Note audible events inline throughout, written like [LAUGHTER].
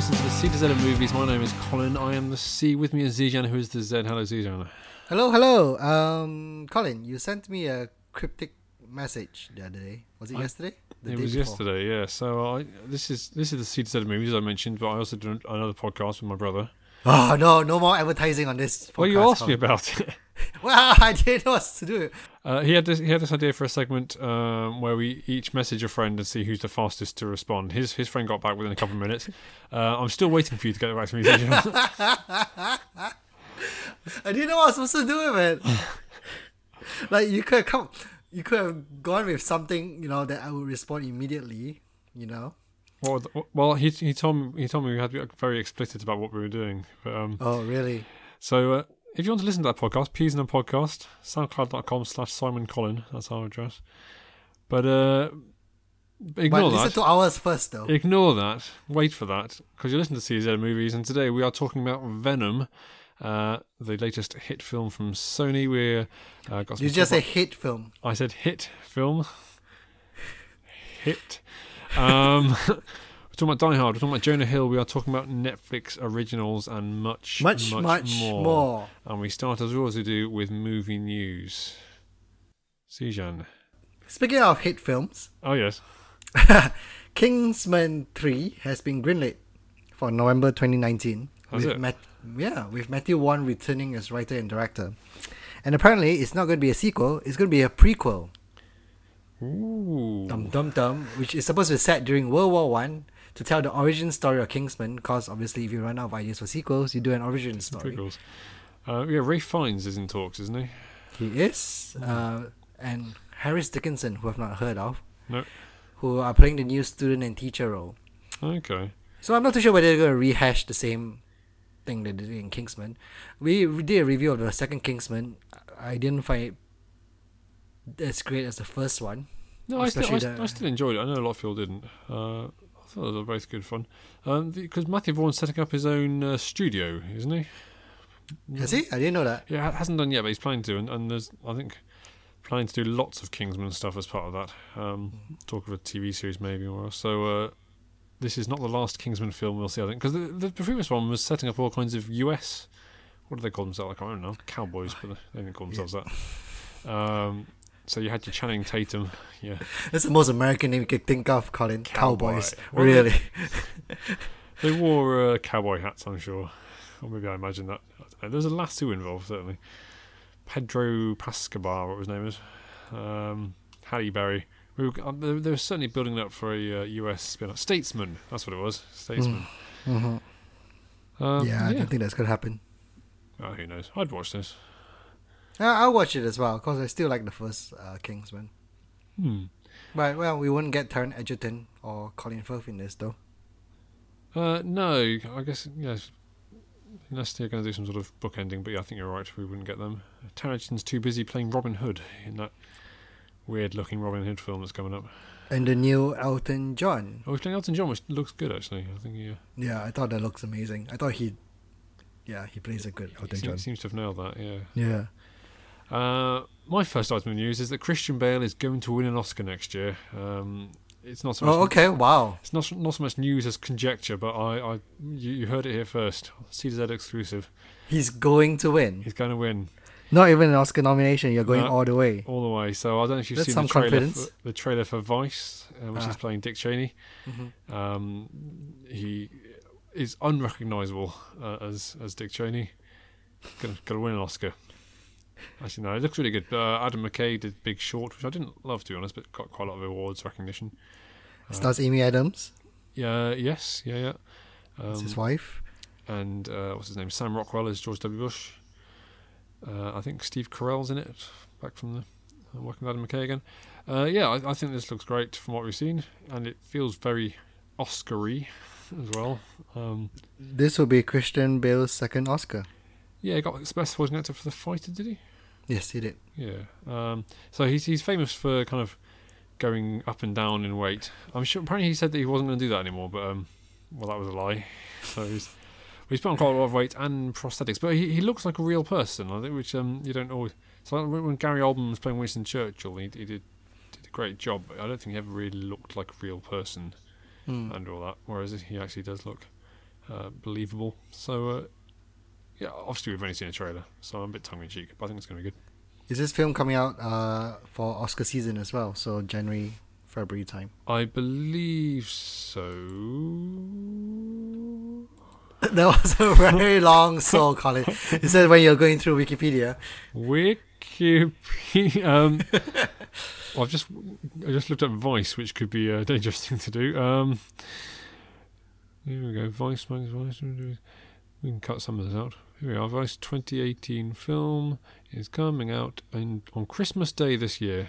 listen to the C to Z of movies. My name is Colin. I am the C. With me is Zijan, who is the Z. Hello, Zijan. Hello, hello. Um, Colin, you sent me a cryptic message the other day. Was it I- yesterday? The it was before? yesterday, yeah. So I this is this is the C to Z of movies I mentioned, but I also did another podcast with my brother. Oh no, no more advertising on this. Well, you asked me about it. [LAUGHS] Well, [LAUGHS] I didn't know what to do. Uh, he had this he had this idea for a segment um, where we each message a friend and see who's the fastest to respond. His his friend got back within a couple of minutes. [LAUGHS] Uh, I'm still waiting for you to get back to me. I didn't know what I was supposed to do with it. like you could have come, you could have gone with something you know that I would respond immediately. You know. Well, well, he he told me he told me we had to be very explicit about what we were doing. But, um, Oh really? So uh, if you want to listen to that podcast, Peas and a Podcast, soundcloud.com slash Simon Collin. That's our address. But uh, But ignore listen that. to ours first though. Ignore that. Wait for that. Because you listen to CZ movies, and today we are talking about Venom, uh, the latest hit film from Sony. We uh, got some You just a hit film. I said hit film. Hit. Um, [LAUGHS] we're talking about Die Hard. We're talking about Jonah Hill. We are talking about Netflix originals and much, Much, much, more. And we start as we always do with movie news. Zijan. Speaking of hit films, Oh yes. [LAUGHS] Kingsman 3 has been greenlit for November 2019. Has with it? Matt, yeah, with Matthew Vaughn returning as writer and director. And apparently, it's not going to be a sequel, it's going to be a prequel. Ooh. Dum Dum Dum, which is supposed to be set during World War One to tell the origin story of Kingsman. Because obviously, if you run out of ideas for sequels, you do an origin story. Prequels. Uh, yeah, Ralph Fiennes is in talks, isn't he? He is, uh, and Harris Dickinson, who I've not heard of, No. who are playing the new student and teacher role. Okay. So I'm not too sure whether they're going to rehash the same thing they did in Kingsman. We we did a review of the second Kingsman. I didn't find it as great as the first one. No, I still, I, Especially st- the- I still enjoyed it. I know a lot of people didn't. Uh, I thought they were both good fun. Um, because Matthew Vaughn's setting up his own uh, studio, isn't he? Has he? I didn't know that. Yeah, hasn't done yet, but he's planning to. And, and there's, I think, planning to do lots of Kingsman stuff as part of that. Um, talk of a TV series maybe or else. So uh, this is not the last Kingsman film we'll see. I think because the, the previous one was setting up all kinds of US. What do they call themselves? I can't remember now. Cowboys, but they didn't call themselves that. Um, so you had your Channing Tatum, yeah. That's the most American name you could think of, Colin. Cowboy. Cowboys. Well, really? [LAUGHS] They wore uh, cowboy hats, I'm sure. Or maybe I imagine that. Know. There's a lasso involved, certainly. Pedro Pascabar, what his name is. Um, Halle Berry. We were, um, they, they were certainly building it up for a uh, US spin off. Statesman, that's what it was. Statesman. hmm Um, yeah, I don't think that's going to happen. Oh, who knows? I'd watch this. Uh, I'll watch it as well, because I still like the first uh, Kingsman. Hmm. But, well, we wouldn't get Taron Egerton or Colin Firth in this, though. Uh, no, I guess, yes. Unless they're going to do some sort of book ending, but yeah, I think you're right. We wouldn't get them. Tarantino's too busy playing Robin Hood in that weird looking Robin Hood film that's coming up. And the new Elton John. Oh, he's playing Elton John, which looks good actually. I think he, uh, Yeah, I thought that looks amazing. I thought he, yeah, he plays a good he Elton seems, John. seems to have nailed that. Yeah. Yeah. Uh, my first item of news is that Christian Bale is going to win an Oscar next year. Um, it's not so much. Oh, okay. Wow. It's not not so much news as conjecture, but I, I you, you heard it here first. CZ exclusive. He's going to win. He's going to win Not even an Oscar nomination. You're going No. all the way. all the way. So I don't know if you've That's seen the trailer. confidence. For, the trailer for Vice, uh, which Ah. is playing Dick Cheney. Mhm. Um, he is unrecognisable uh, as as Dick Cheney. Gonna, gonna win an Oscar. Actually, no, it looks really good. Uh, Adam McKay did Big Short, which I didn't love to be honest, but got quite a lot of awards recognition. Uh, Stars Amy Adams. Yeah, yes, yeah, yeah. Um, his wife. and uh, what's his name? Sam Rockwell is George W. Bush. Uh, I think Steve Carell's in it, back from the uh, working with Adam McKay again. Uh, yeah, I, I think this looks great from what we've seen, and it feels very Oscar-y as well. Um, This will be Christian Bale's second Oscar. yeah, he got best supporting actor for The Fighter, did he? Yes, he did. Yeah. Um, so he's he's famous for kind of going up and down in weight. I'm sure. Apparently, he said that he wasn't going to do that anymore, but um, well, that was a lie. [LAUGHS] So he's he's put on quite a lot of weight and prosthetics, but he, he looks like a real person. I think which um you don't always. So when when Gary Oldman was playing Winston Churchill, he, he did did a great job. But I don't think he ever really looked like a real person Hmm. under all that. Whereas he actually does look uh, believable. So, uh, yeah, obviously we've only seen a trailer, so I'm a bit tongue in cheek, but I think it's going to be good. Is this film coming out uh, for Oscar season as well? So January, February time. I believe so. [LAUGHS] that was a very long so, Colin. You said when you're going through Wikipedia. Wikipedia. Um, [LAUGHS] well, I've just I just looked up Vice, which could be a dangerous thing to do. Um, here we go. Vice, Vice, Vice. We can cut some of this out. Here we are. Vice 2018 film is coming out in, on Christmas Day this year.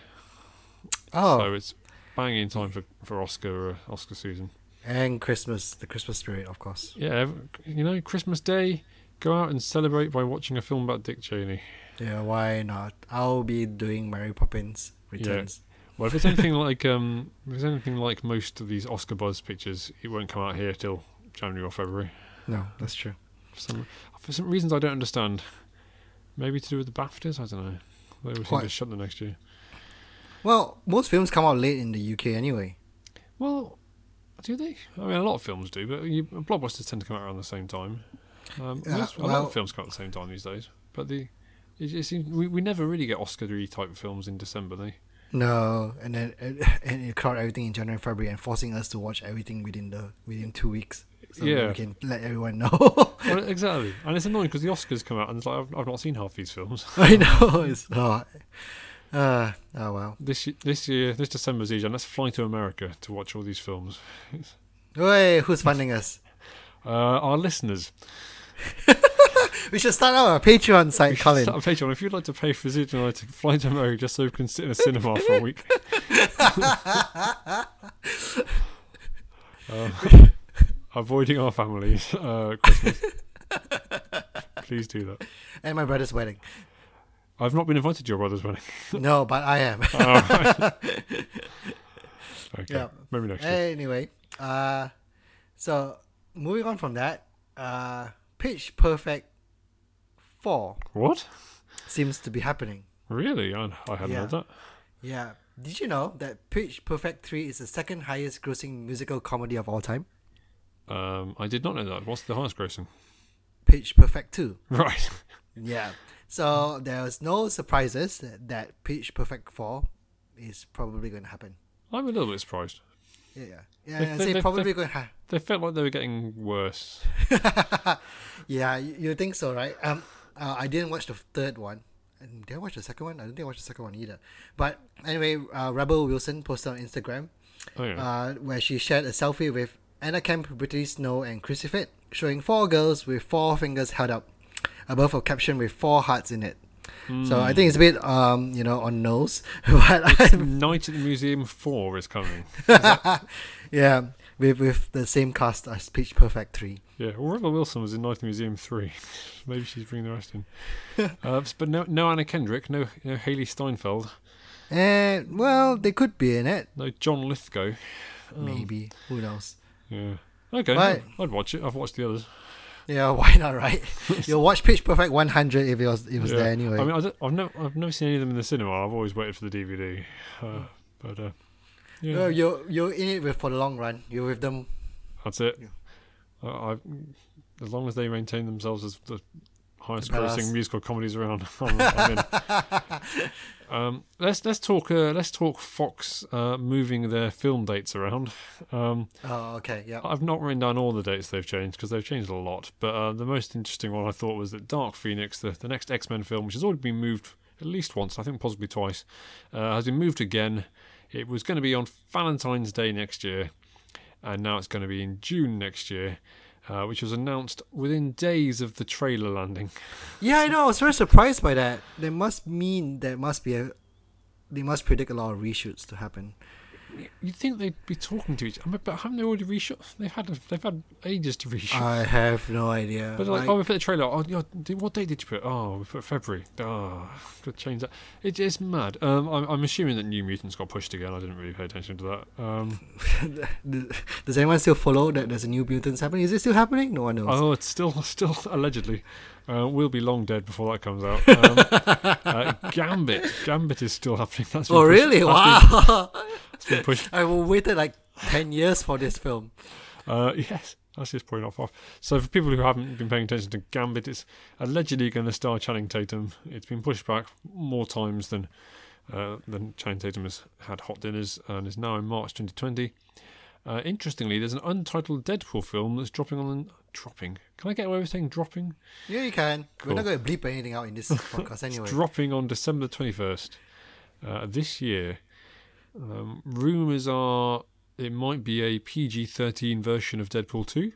Oh, So it's bang in time for for Oscar uh, Oscar season. and Christmas, the Christmas spirit, of course. Yeah, you know, Christmas Day. Go out and celebrate by watching a film about Dick Cheney. Yeah, why not? I'll be doing Mary Poppins Returns. Well, if it's anything [LAUGHS] like um, if it's anything like most of these Oscar buzz pictures, it won't come out here till January or February. No, that's true. Some for some reasons I don't understand. Maybe to do with the BAFTAs. I don't know. They will seem to shut the next year. Well, most films come out late in the UK anyway. Well, do they? I mean, a lot of films do, but you, blockbusters tend to come out around the same time. Um, Yeah, most- a lot of films come out at the same time these days. But the it, it seems, we we never really get Oscar-y type films in December. They No, and then [LAUGHS] and it crowd everything in January, February, and forcing us to watch everything within the within two weeks. So Yeah. we can let everyone know. well, exactly, and it's annoying because the Oscars come out and it's like I've, I've not seen half these films. [LAUGHS] I know. It's oh, uh, oh well. This this year, this December's easy, and let's fly to America to watch all these films. Wait, who's funding us? [LAUGHS] Uh, our listeners, [LAUGHS] We should start out our Patreon site, Colin. start a Patreon. If you'd like to pay for Zid and I to fly to America just so we can sit in a cinema for a week. Um, avoiding our families uh, Christmas. [LAUGHS] Please do that. And my brother's wedding. I've not been invited to your brother's wedding. [LAUGHS] No, but I am. Oh, [LAUGHS] okay, Yeah. maybe next year. anyway, uh, so moving on from that, uh, Pitch Perfect 4 What? seems to be happening. Really? I, I hadn't Yeah. heard that. Yeah. Did you know that Pitch Perfect 3 is the second highest grossing musical comedy of all time? Um, I did not know that. What's the highest grossing? Pitch Perfect 2. [LAUGHS] Right. Yeah. So there's no surprises that, Pitch Perfect 4 is probably going to happen. I'm a little bit surprised. Yeah. Yeah. Yeah, They- they- they- probably they- going to happen. They felt like they were getting worse. [LAUGHS] yeah, you, you think so, right? Um, uh, I didn't watch the third one. And did I watch the second one? I don't think I watched the second one either. But anyway, uh, Rebel Wilson posted on Instagram Oh yeah. uh, where she shared a selfie with Anna Camp Brittany Snow, and Chrissie Fit, showing four girls with four fingers held up above a caption with four hearts in it. So I think it's a bit, um, you know, on nose, [LAUGHS] but Night at the Museum Four is coming. [LAUGHS] yeah, with with the same cast as Pitch Perfect three. Yeah, well, Rebel Wilson was in Night at the Museum Three. [LAUGHS] Maybe she's bringing the rest in. uh, but no, no Anna Kendrick, no, no Hailee Steinfeld, And well, they could be in it, no John Lithgow. Um, maybe. Who knows? Yeah. Okay, Right. I'd watch it. I've watched the others. Yeah, [LAUGHS] why not, right? [LAUGHS] You'll watch Pitch Perfect 100 if it was it was Yeah. there anyway. I mean, I I've, never, I've never seen any of them in the cinema. I've always waited for the DVD. Uh, but uh, yeah, Well, you're you're in it with for the long run. You're with them. that's it. Yeah. I, I, as long as they maintain themselves as the highest grossing musical comedies around, [LAUGHS] I'm, I'm in. [LAUGHS] um, let's let's talk uh, let's talk Fox uh, moving their film dates around. Um, Oh, okay, yeah. I've not written down all the dates they've changed because they've changed a lot. But uh, the most interesting one I thought was that Dark Phoenix, the, the next X Men film, which has already been moved at least once, I think possibly twice, uh, has been moved again. It was going to be on Valentine's Day next year, and now it's going to be in June next year. Uh, which was announced within days of the trailer landing. [LAUGHS] Yeah, I know. I was very surprised by that. That must mean there must be a. They must predict a lot of reshoots to happen. You'd think they'd be talking to each other, but haven't they already reshot? They've had they've had ages to reshoot. I have no idea. But like, Like, oh, we put the trailer. Oh, yeah, what date did you put? Oh, we put February. Oh, could change that. It, it's mad. Um, I'm, I'm assuming that New Mutants got pushed again. I didn't really pay attention to that. Um, [LAUGHS] does anyone still follow that there's a new mutants happening? Is it still happening? No one knows. oh, it's still [LAUGHS] still allegedly. Uh, we'll be long dead before that comes out. Um, [LAUGHS] uh, Gambit, Gambit is still happening. That's oh, pushed- really? been- Wow. Been [LAUGHS] pushed. I waited like 10 years for this film. Uh, yes, That's just probably not far. So for people who haven't been paying attention to Gambit, it's allegedly going to star Channing Tatum. It's been pushed back more times than uh, than Channing Tatum has had hot dinners and is now in March 2020. Uh, interestingly, there's an untitled Deadpool film that's dropping on dropping. Can I get away with saying dropping? Yeah, you can. Cool. We're not going to bleep anything out in this [LAUGHS] podcast anyway. It's dropping on December 21st uh, this year. Um, rumors are it might be a PG 13 version of Deadpool 2.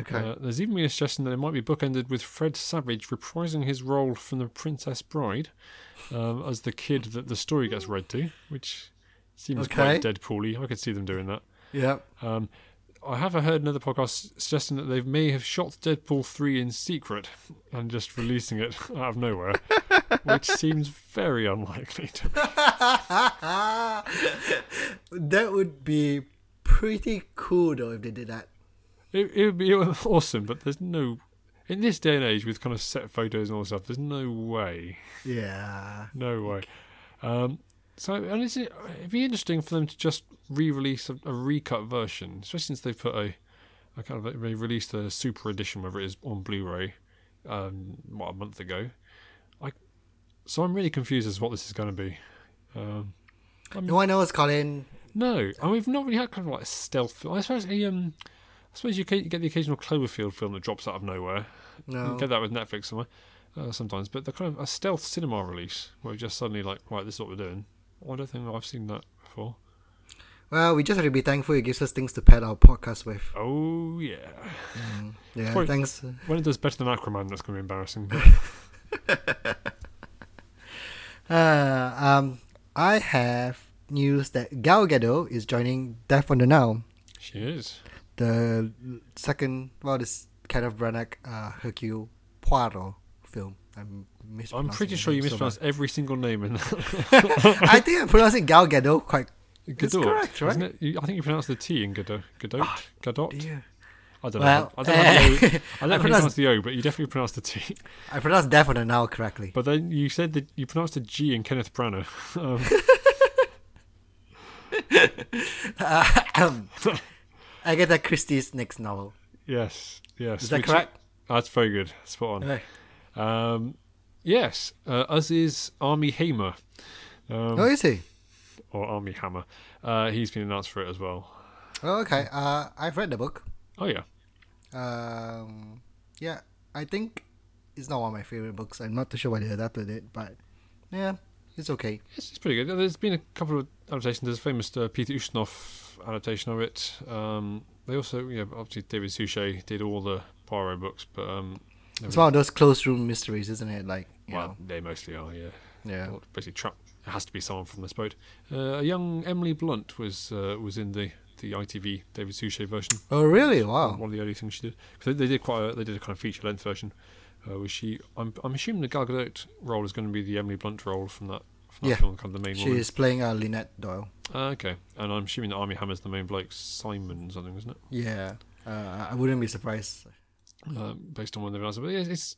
okay. Uh, there's even been a suggestion that it might be bookended with Fred Savage reprising his role from The Princess Bride um, as the kid that the story gets read to, which seems quite Okay. Deadpool-y. I could see them doing that. yeah. Um, I have heard another podcast suggesting that they may have shot Deadpool 3 in secret and just releasing it [LAUGHS] out of nowhere, [LAUGHS] which seems very unlikely to me. [LAUGHS] that would be pretty cool though if they did that. It, it would be awesome, but there's no. In this day and age, with kind of set photos and all that stuff, there's no way. Yeah. No way. Um, so, and it's, it'd be interesting for them to just re-release a, a recut version, especially since they've put a, a kind of they released a super edition, whether it is on Blu-ray, um, what a month ago. I, so I'm really confused as to what this is going to be. Um, No one knows, Colin. no, and we've not really had kind of like a stealth film. I suppose a, um, I suppose you get the occasional Cloverfield film that drops out of nowhere. You No. get that with Netflix somewhere uh, sometimes, but the kind of a stealth cinema release where just suddenly like, right, this is what we're doing. I don't think I've seen that before. Well, we just have to be thankful it gives us things to pad our podcast with. Oh yeah, Yeah, Quite- thanks. when it does better than Aquaman, that's going to be embarrassing. [LAUGHS] Uh, um, I have news that Gal Gadot is joining Death on the Nile, she is. the second, well, this Kenneth Branagh, uh, Hercule Poirot film. I'm, I'm pretty sure you name so mispronounced every single name in that. [LAUGHS] I think I'm pronouncing Gal Gadot quite. It's Gadot, correct, right? Isn't it? You, I think you pronounce the T in Gadot. Gadot? Gadot? dear. I don't Well, know. I don't know. how the [LAUGHS] O- I don't know you pronounce- the O, but you definitely pronounced the T. I pronounced on the Nile correctly. But then you said that you pronounced the G in Kenneth Branagh. [LAUGHS] Um, Um, Agatha Christie's next novel. yes, yes. Is that correct? That's very good. Spot Okay. Um, yes, uh, as is Armie Hammer. Um, oh, is he? or Armie Hammer. Uh, he's been announced for it as well. Oh, okay. Uh, I've read the book. Oh yeah, Um, yeah, I think it's not one of my favorite books. I'm not too sure why they adapted it, but yeah, it's okay. it's, it's pretty good. There's been a couple of adaptations. There's a famous uh, Peter Ustinov adaptation of it. Um, they also, yeah, obviously David Suchet did all the Poirot books, but um, It's one of those closed room mysteries, isn't it? Like, you well, know, they mostly are. Yeah, yeah. Well, basically trap. It has to be someone from this boat. Uh, a young Emily Blunt was uh, was in the the ITV David Suchet version. Oh, really? Wow. One of the early things she did. Because they, they did quite. A, they did a kind of feature length version. Uh, was she? I'm I'm assuming the Gal Gadot role is going to be the Emily Blunt role from that. From that Yeah. film, kind of the main She woman. is playing uh, Linnet Doyle. Uh, okay, and I'm assuming that Armie Hammer's the main bloke, Simon something, isn't it? Yeah. Uh, I wouldn't be surprised. Uh, based on when they've it. But yeah, it's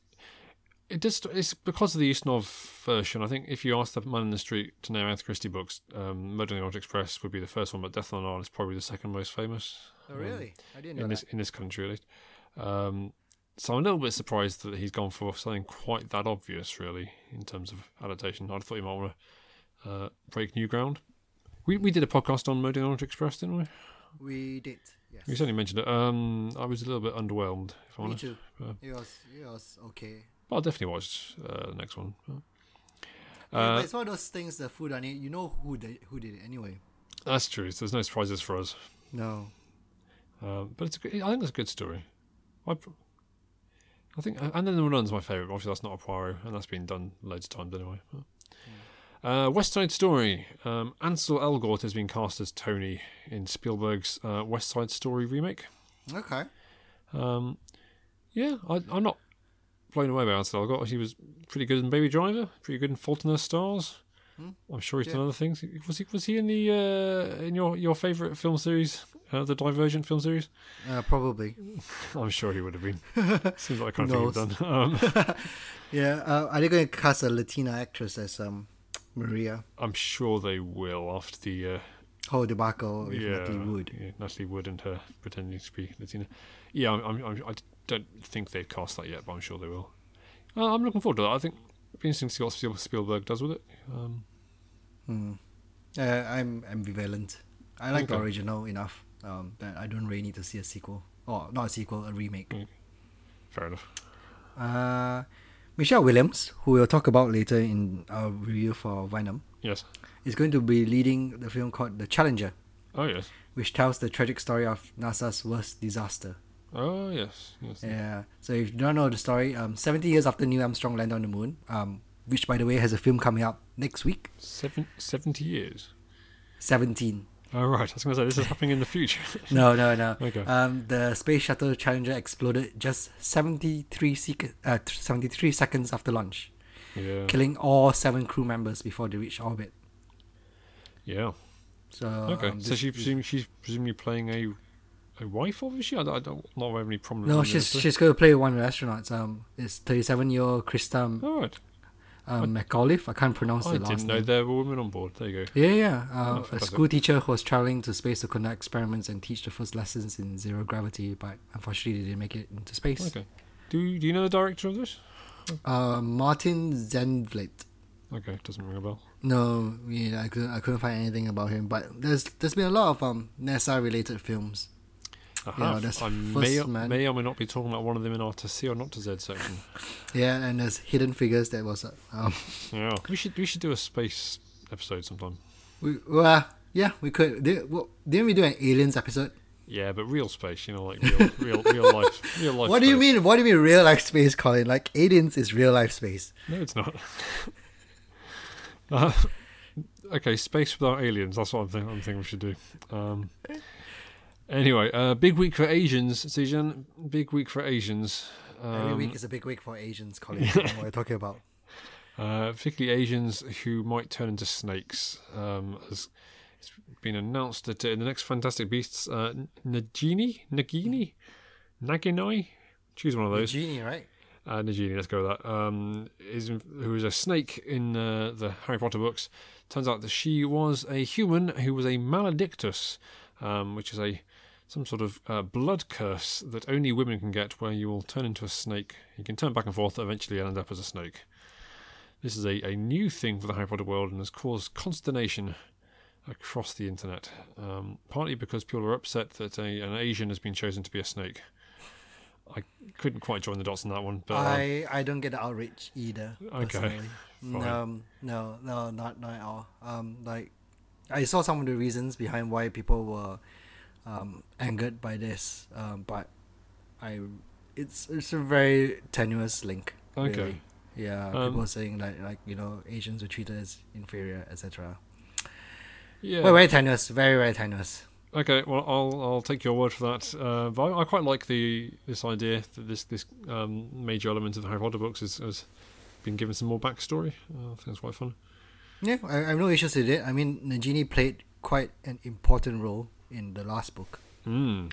it does. It's because of the Ustinov version. I think if you ask the man in the street to name Agatha Christie books, um, Murder on the Orient Express would be the first one, but Death on the Nile is probably the second most famous. Oh, um, really? I didn't know in that. this in this country at least. Um, so I'm a little bit surprised that he's gone for something quite that obvious, really, in terms of adaptation. I thought he might want to uh, break new ground. We we did a podcast on Murder on the Orient Express, didn't we? We did. Yes. We certainly mentioned it. Um, I was a little bit underwhelmed, if I'm Me honest. too. Uh, It was. It was okay. but I'll definitely watch uh, the next one. Yeah, Uh, but it's one of those things. The food on it. You know who did who did it anyway. that's true. So there's no surprises for us. No. Um, but it's a good, I think it's a good story. I, I think, and then the Nun's my favourite. Obviously, that's not a Poirot, and that's been done loads of times anyway. Uh, West Side Story. Um, Ansel Elgort has been cast as Tony in Spielberg's uh, West Side Story remake. Okay. Um, yeah, I, I'm not blown away by Ansel Elgort. He was pretty good in Baby Driver, pretty good in Fault in Our Stars. Hmm. I'm sure he's Yeah. done other things. Was he? Was he in the uh, in your your favourite film series, uh, the Divergent film series? Uh, probably. [LAUGHS] I'm sure he would have been. [LAUGHS] Seems like the kind of thing he'd done. Um, [LAUGHS] Yeah. Uh, are they going to cast a Latina actress as um Maria? I'm sure they will after the uh, whole debacle with yeah, Natalie Wood. yeah, Natalie Wood and her pretending to be Latina. Yeah, I'm, I'm, I'm, I don't think they've cast that yet, but I'm sure they will. Uh, I'm looking forward to that. I think it'd be interesting to see what Spielberg does with it. Um, Hmm. Uh, I'm ambivalent. I like the original enough um, that I don't really need to see a sequel. Or not a sequel, a remake. fair enough. Uh, Michelle Williams, who we'll talk about later in our review for Venom, Yes. is going to be leading the film called The Challenger, Oh yes. which tells the tragic story of NASA's worst disaster. Oh yes. Yes. Yeah. So if you don't know the story, um, 70 years after Neil Armstrong landed on the moon, um, which by the way has a film coming out next week, Seven, 70 years. 17. Oh right. I was going to say this is happening in the future. [LAUGHS] No, no, no. Okay. Um, the space shuttle Challenger exploded just 73, sec- uh, 73 seconds after launch, yeah. killing all seven crew members before they reached orbit. Yeah. So Okay. um, so she presume, she's presumably playing a a wife obviously. I don't, I don't not have any prominent. No, she's she's going to play one of the astronauts. Um, it's 37 year old Christa All right. Um, McAuliffe. I can't pronounce I the last name. I didn't know name. there were women on board. There you go. Yeah, yeah. Oh, Uh, a school teacher who was traveling to space to conduct experiments and teach the first lessons in zero gravity, but unfortunately they didn't make it into space. Okay. Do Do you know the director of this? Uh, Martin Zandvliet. Okay, doesn't ring a bell. No, yeah, I couldn't, I couldn't find anything about him. But there's there's been a lot of um NASA related films. I have. that's I may, or- Man. may or may not be talking about one of them in our to C or not to Z section. [LAUGHS] Yeah, and there's Hidden Figures that was uh, um yeah, we should we should do a space episode sometime. we well yeah we could did, well, didn't we do an aliens episode? Yeah, but real space, you know, like real real real life, real life. what do you mean? What do you mean real life space, Colin? Like aliens is real life space. No, it's not. [LAUGHS] uh, okay, space without aliens. That's what I'm thinking. I'm thinking we should do. Um, anyway, uh, big week for Asians, Zijan. Big week for Asians. Um, Every week is a big week for Asians, Colin. what we're talking about. [LAUGHS] uh, particularly Asians who might turn into snakes. Um, as it's been announced that in the next Fantastic Beasts, uh, Nagini, Nagini, Naginoi, choose one of those. Genie, right? uh, Nagini, let's go with that, um, is, who is a snake in uh, the Harry Potter books. Turns out that she was a human who was a maledictus, um, which is a some sort of uh, blood curse that only women can get, where you will turn into a snake. You can turn back and forth, eventually end up as a snake. This is a, a new thing for the Harry Potter world and has caused consternation across the internet. Um, partly because people are upset that a, an Asian has been chosen to be a snake. I couldn't quite join the dots on that one, but um, I I don't get the outrage either. Okay. No, no, no, not not at all. Um, like I saw some of the reasons behind why people were um, angered by this, um, but I it's it's a very tenuous link. Okay. really. Yeah, Um, people saying like like you know Asians were treated as inferior, etc. yeah. Very very tenuous, very very tenuous. Okay, well, I'll I'll take your word for that. Uh, but I, I quite like the this idea that this this um, major element of the Harry Potter books has, has been given some more backstory. Uh, I think it's quite fun. Yeah, I, I have no issues with it. I mean, Nagini played quite an important role in the last book. Mm.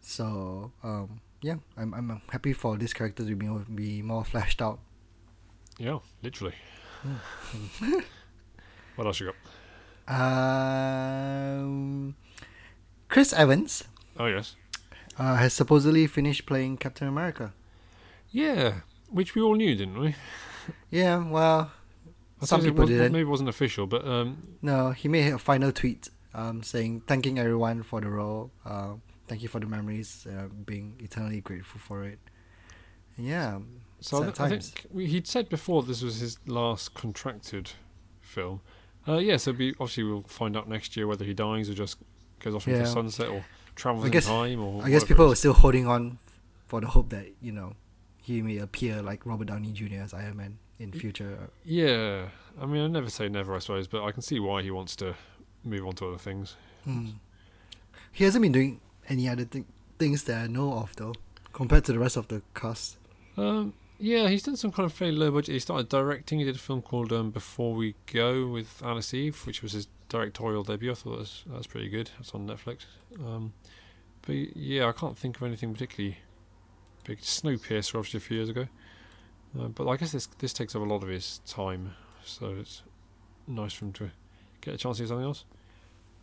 So um, yeah, I'm I'm happy for this character to be more, be more fleshed out. Yeah, literally. [LAUGHS] What else you got? Um, Chris Evans Oh yes, uh, has supposedly finished playing Captain America. yeah, which we all knew, didn't we? [LAUGHS] Yeah, well, I some it people was- didn't. Maybe it wasn't official, but um, No, he made a final tweet um, saying thanking everyone for the role. Uh, thank you for the memories. Uh, being eternally grateful for it. Yeah. so th- I think we, he'd said before this was his last contracted film. Uh, yeah, so be, obviously we'll find out next year whether he dies or just goes off into Yeah. sunset or travels I guess- in time or. I guess people are still holding on for the hope that you know he may appear like Robert Downey Jr. as Iron Man in future. Yeah, I mean, I never say never, I suppose, but I can see why he wants to move on to other things. Hmm. He hasn't been doing any other th- things that I know of though, compared to the rest of the cast. Um, yeah, he's done some kind of fairly low budget. He started directing. He did a film called um, Before We Go with Alice Eve, which was his directorial debut. I thought that was, that was pretty good. That's on Netflix. Um, but yeah, I can't think of anything particularly big. Snowpiercer, obviously, a few years ago. Uh, but I guess this this takes up a lot of his time, so it's nice for him to get a chance to do something else.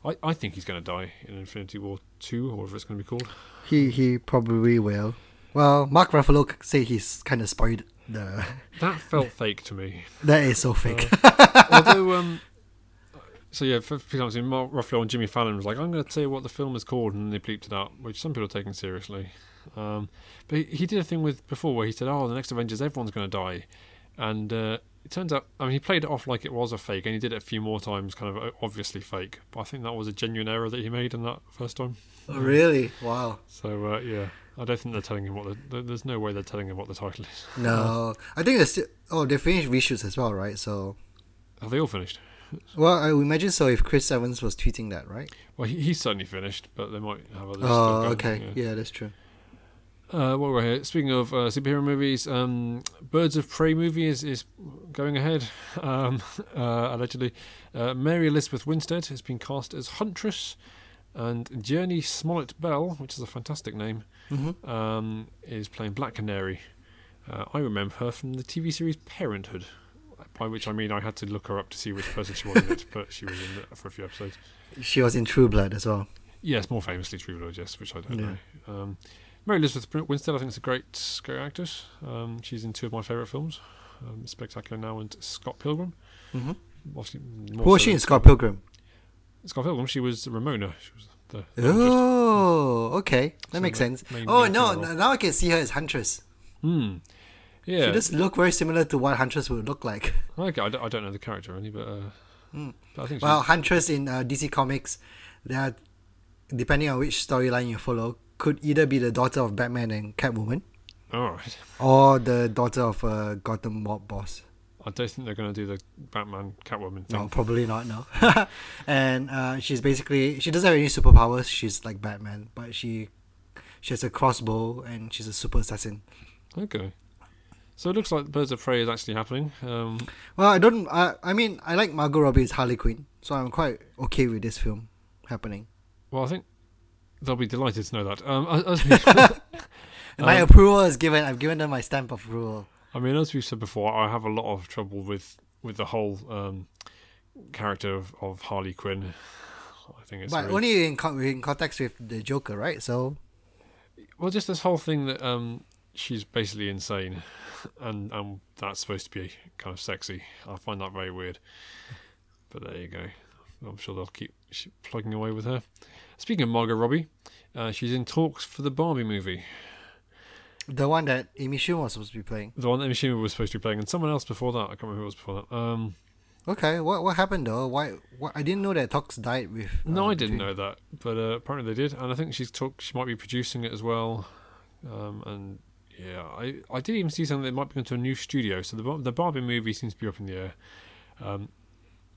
I, I think he's going to die in Infinity War two, or whatever it's going to be called. He he probably will. Well, Mark Ruffalo c- say he's kind of spoiled the. [LAUGHS] That felt fake to me. That is so fake. Although, um, [LAUGHS] so yeah, for, for example, Mark Ruffalo and Jimmy Fallon was like, "I'm going to tell you what the film is called," and they bleeped it out, which some people are taking seriously. Um, but he, he did a thing with before where he said, "Oh, the next Avengers, everyone's going to die," and uh, it turns out, I mean, he played it off like it was a fake, and he did it a few more times, kind of uh, obviously fake. But I think that was a genuine error that he made in that first time. Oh, really? Wow. So uh, yeah, I don't think they're telling him what. The, there's no way they're telling him what the title is. No, I think they're still. Oh, they finished reshoots as well, right? So, Have they all finished? well, I imagine so if Chris Evans was tweeting that, right? Well, he, he's certainly finished, but they might have others. still Oh, okay. yeah. Yeah, that's true. Uh, while we're here, speaking of uh, superhero movies, um, Birds of Prey movie is, is going ahead, [LAUGHS] um, uh, allegedly. Uh, Mary Elizabeth Winstead has been cast as Huntress, and Jurnee Smollett Bell, which is a fantastic name, Mm-hmm. um, is playing Black Canary. Uh, I remember her from the TV series Parenthood, by which I mean I had to look her up to see which person she was in it, but she was in it for a few episodes. She was in True Blood as well. Yes, more famously True Blood, yes, which I don't Yeah. know. Mary Elizabeth Winstead, I think, is a great, great actress. Um, she's in two of my favourite films, um, Spectacular Now and Scott Pilgrim. Mm-hmm. Obviously, Who was so she in Scott Pilgrim? Scott Pilgrim, she was Ramona. She was the. Oh, okay, that So makes the sense. main- Oh main no, now I can see her as Huntress. Hmm. She Yeah. does look very similar to what Huntress would look like. Okay, [LAUGHS] I don't, I don't know the character really, but, uh, Hmm. but I think Well. Huntress in uh, DC Comics, they are, depending on which storyline you follow, could either be the daughter of Batman and Catwoman, right. or the daughter of a Gotham mob boss. I don't think they're going to do the Batman Catwoman thing. No, probably not. No. [LAUGHS] and uh, she's basically she doesn't have any superpowers. She's like Batman, but she she has a crossbow and she's a super assassin. Okay. So it looks like Birds of Prey is actually happening. Um, Well, I don't. I I mean, I like Margot Robbie's Harley Quinn, so I'm quite okay with this film happening. well, I think they'll be delighted to know that. Um, as [LAUGHS] we, [LAUGHS] my Um, approval is given. I've given them my stamp of approval. I mean, as we've said before, I have a lot of trouble with with the whole um, character of, of Harley Quinn. [SIGHS] I think it's But very- only in, con- in context with the Joker, right? So well, just this whole thing that um, she's basically insane, and and that's supposed to be kind of sexy. I find that very weird. But there you go. I'm sure they'll keep plugging away with her. Speaking of Margot Robbie, uh, she's in talks for the Barbie movie, the one that Amy Schumer was supposed to be playing. the one that Amy Schumer was supposed to be playing, and someone else before that. I can't remember who it was before that. Um, Okay, what what happened though? Why? What, I didn't know that talks died with. No, I didn't between- know that, but uh, apparently they did, and I think she's talk. She might be producing it as well, um, and yeah, I I did even see something that might be going to a new studio. So the the Barbie movie seems to be up in the air. Um,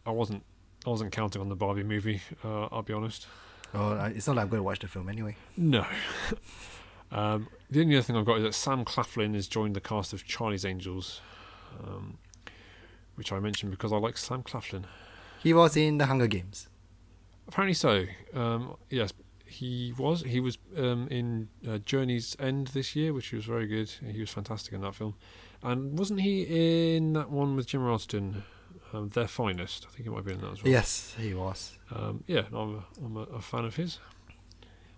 I wasn't I wasn't counting on the Barbie movie. Uh, I'll be honest. Oh, it's not like I'm going to watch the film anyway. No. [LAUGHS] um, the only other thing I've got is that Sam Claflin has joined the cast of Charlie's Angels, um, which I mentioned because I like Sam Claflin. He was in the Hunger Games. Apparently so. Um, yes, he was. He was um, in uh, Journey's End this year, which was very good. He was fantastic in that film. And wasn't he in that one with Jim Ralston, um, Their Finest? I think he might be in that as well. Yes, he was. Um, yeah, I'm, a, I'm a, a fan of his.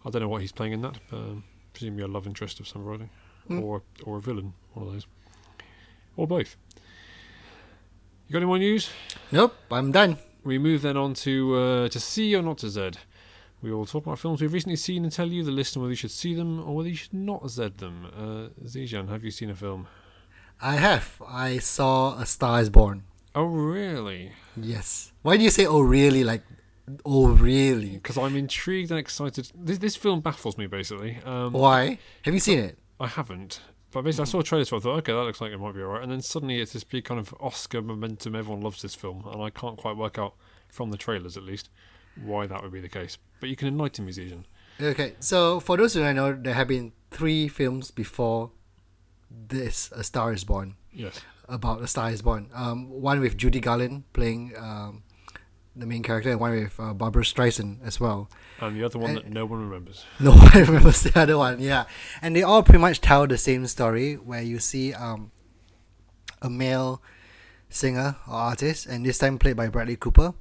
I don't know what he's playing in that. But, um, presumably a love interest of some variety, Hmm. or or a villain, one of those, or both. You got any more news? Nope, I'm done. We move then on to uh, to see or not to Z. We will talk about films we've recently seen and tell you the list and whether you should see them or whether you should not Z them. Uh, Zijan, have you seen a film? I have. I saw A Star Is Born. Oh, really? Yes. Why do you say "oh really"? Like, oh really? Because I'm intrigued and excited. This this film baffles me basically. Um, Why? Have you seen it? I haven't. But basically, I saw a trailer, so I thought, okay, that looks like it might be alright. And then suddenly, it's this big kind of Oscar momentum. Everyone loves this film, and I can't quite work out from the trailers, at least, why that would be the case. But you can enlighten me, Zijan. Okay, so for those who don't know, there have been three films before this, A Star Is Born, Yes. About A Star Is Born. Um, one with Judy Garland playing um, the main character, and one with uh, Barbra Streisand as well. And the other one that no one remembers. [LAUGHS] No one remembers the other one, yeah. And they all pretty much tell the same story where you see um, a male singer or artist, and this time played by Bradley Cooper,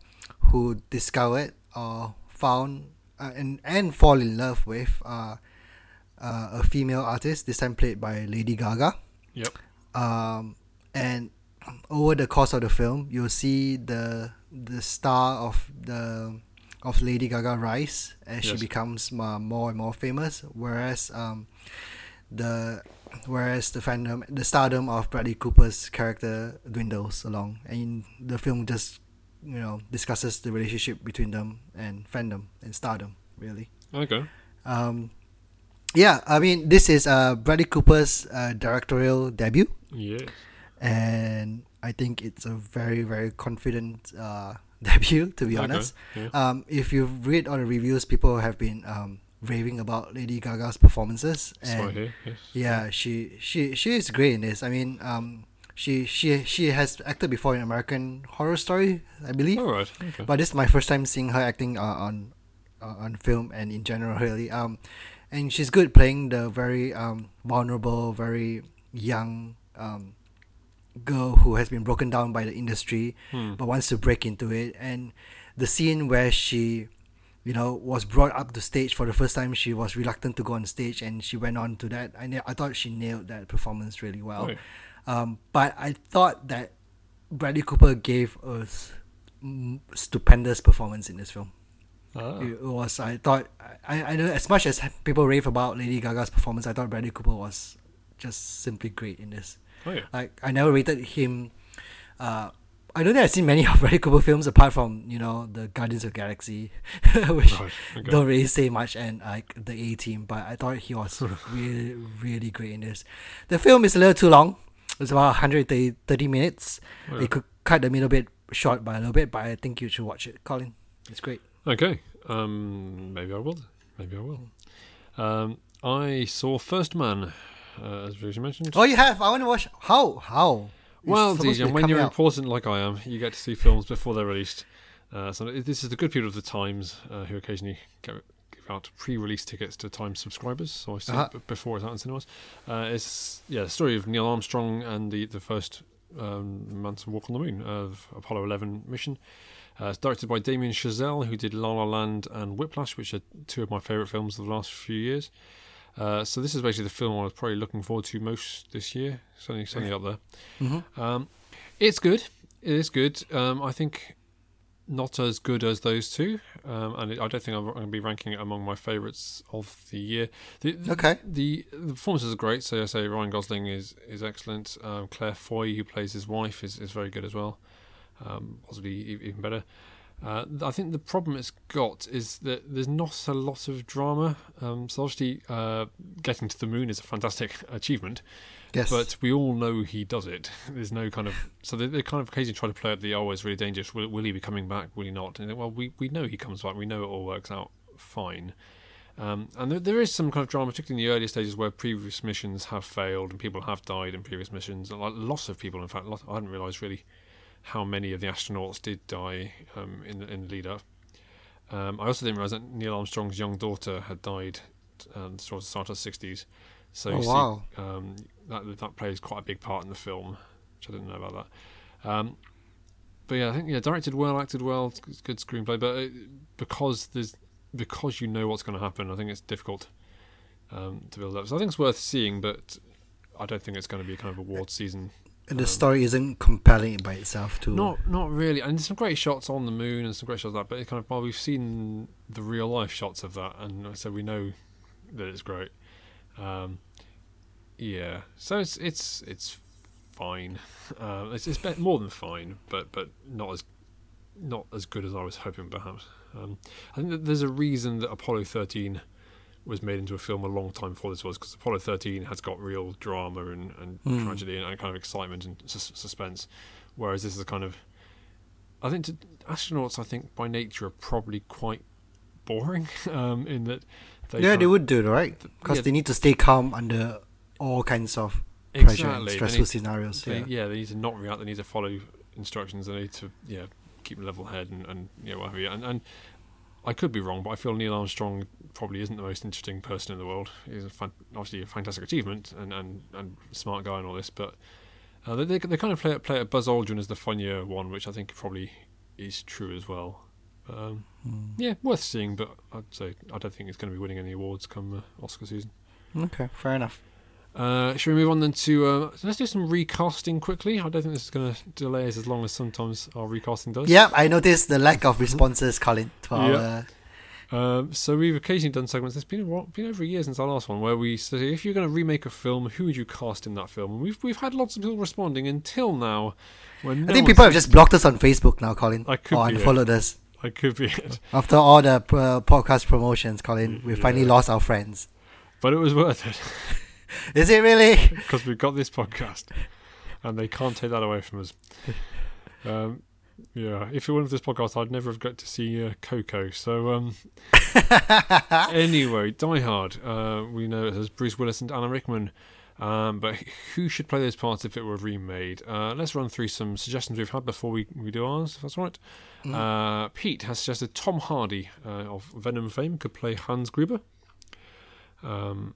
who discovered or found uh, and and fall in love with uh, uh, a female artist. This time played by Lady Gaga. Yep. Um, and over the course of the film, you'll see the the star of the of Lady Gaga rise as she becomes uh, more and more famous, whereas um, the whereas the fandom the stardom of Bradley Cooper's character dwindles along, and the film just you know discusses the relationship between them and fandom and stardom really. Okay. Um, yeah, I mean this is uh, Bradley Cooper's uh, directorial debut Yes. And I think it's a very very confident uh, [LAUGHS] debut to be Okay, honest. yeah. Um, if you read all the reviews, people have been um, raving about Lady Gaga's performances, That's what I and. Yes. yeah, she she she is great in this. I mean, um, she she she has acted before in American Horror Story, I believe. All right. Okay. But this is my first time seeing her acting uh, on uh, on film and in general really. Um, and she's good playing the very um vulnerable, very young um girl who has been broken down by the industry Hmm. but wants to break into it. And the scene where she, you know, was brought up to stage for the first time, she was reluctant to go on stage, and she went on to that. I I thought she nailed that performance really well. Right. Um, but I thought that Bradley Cooper gave a s- stupendous performance in this film. Ah. It was I thought I, I know as much as people rave about Lady Gaga's performance, I thought Bradley Cooper was just simply great in this. Oh yeah. Like I never rated him. Uh, I don't think I've seen many [LAUGHS] of Bradley Cooper films apart from you know the Guardians of the Galaxy, [LAUGHS] which Right. Okay. don't really say much, and like the A Team. But I thought he was [LAUGHS] really really great in this. The film is a little too long. It's about 130 minutes. Oh, It could cut the middle bit short by a little bit, but I think you should watch it, Colin. It's great. Okay. Um, maybe I will. Maybe I will. Um, I saw First Man, uh, as Bruce mentioned. Oh, you have? I want to watch. How? How? It's well, DJ, when you're out. important like I am, you get to see films before they're released. Uh, so this is the good people of the Times uh, who occasionally give, give out pre-release tickets to Times subscribers. So I see Uh-huh. it before it's out in cinemas. Uh, it's yeah, the story of Neil Armstrong and the the first um, man to walk on the moon of Apollo 11 mission. Uh, it's directed by Damien Chazelle, who did La La Land and Whiplash, which are two of my favourite films of the last few years. Uh, so this is basically the film I was probably looking forward to most this year. Certainly, certainly up there. Mhm. Um, it's good. It is good. Um, I think not as good as those two, um, and I don't think I'm going to be ranking it among my favourites of the year. The, the- Okay. The, the performances are great. So I say Ryan Gosling is is excellent. Um, Claire Foy, who plays his wife, is, is very good as well. Um, possibly even better. Uh, I think the problem it's got is that there's not a lot of drama. Um, so obviously, uh, getting to the moon is a fantastic achievement, Yes. but we all know he does it. [LAUGHS] There's no kind of so they, they kind of occasionally try to play up the oh, it's really dangerous. Will, will he be coming back? Will he not? And well, we we know he comes back. We know it all works out fine. Um, and there, there is some kind of drama, particularly in the earlier stages where previous missions have failed and people have died in previous missions. Like lots of people, in fact, lot, I hadn't realised really how many of the astronauts did die um, in the in the lead up. Um, I also didn't realise that Neil Armstrong's young daughter had died um, sort of start of the sixties. So Oh, you see, wow. um, that that plays quite a big part in the film, which I didn't know about that. Um, but yeah, I think yeah, directed well, acted well, good- good screenplay. But it, because there's because you know what's going to happen, I think it's difficult um, to build up. So I think it's worth seeing, but I don't think it's going to be kind of award season. The um, story isn't compelling by itself, too. Not not really, and some great shots on the moon and some great shots of that. But kind of well, we've seen the real life shots of that, and so we know that it's great. Um, yeah, so it's it's it's fine. [LAUGHS] Uh, it's it's be- more than fine, but but not as not as good as I was hoping. Perhaps um, I think that there's a reason that Apollo 13 was made into a film a long time before this was because Apollo 13 has got real drama and, and Mm. tragedy and, and kind of excitement and sus- suspense, whereas this is a kind of I think to, astronauts I think by nature are probably quite boring [LAUGHS] um, in that they yeah, they would do, it right? Because yeah. they need to stay calm under all kinds of pressure and exactly they stressful need- scenarios. they, Yeah. yeah, they need to not react. They need to follow instructions. They need to yeah keep a level head and, and yeah what have you. And, and I could be wrong, but I feel Neil Armstrong probably isn't the most interesting person in the world. He's a fan, obviously a fantastic achievement and, and, and smart guy and all this, but uh, they, they kind of play play at Buzz Aldrin as the funnier one, which I think probably is true as well. Um, Hmm. Yeah, worth seeing, but I'd say I don't think it's going to be winning any awards come uh, Oscar season. Okay, fair enough. Uh, should we move on then to uh, let's do some recasting quickly? I don't think this is going to delay us as long as sometimes our recasting does. Yeah, I noticed the lack of responses, Colin, to Yeah. our. Um, so we've occasionally done segments. It's been while- been over a year since our last one, where we say if you're going to remake a film, who would you cast in that film? And we've we've had lots of people responding until now. When I think people have just blocked us on Facebook now, Colin. I could or it. unfollowed us. I could be it, After all the uh, podcast promotions, Colin, we Yeah. finally lost our friends. but it was worth it [LAUGHS] [LAUGHS] Is it really? because we've got this podcast, and they can't take that away from us. [LAUGHS] Um, yeah, if it weren't for this podcast, I'd never have got to see uh, Coco. So um, [LAUGHS] anyway, Die Hard. Uh, we know it has Bruce Willis and Alan Rickman. Um, but who should play those parts if it were remade? Uh, let's run through some suggestions we've had before we, we do ours, if that's all right. Uh, Pete has suggested Tom Hardy uh, of Venom fame could play Hans Gruber. Um,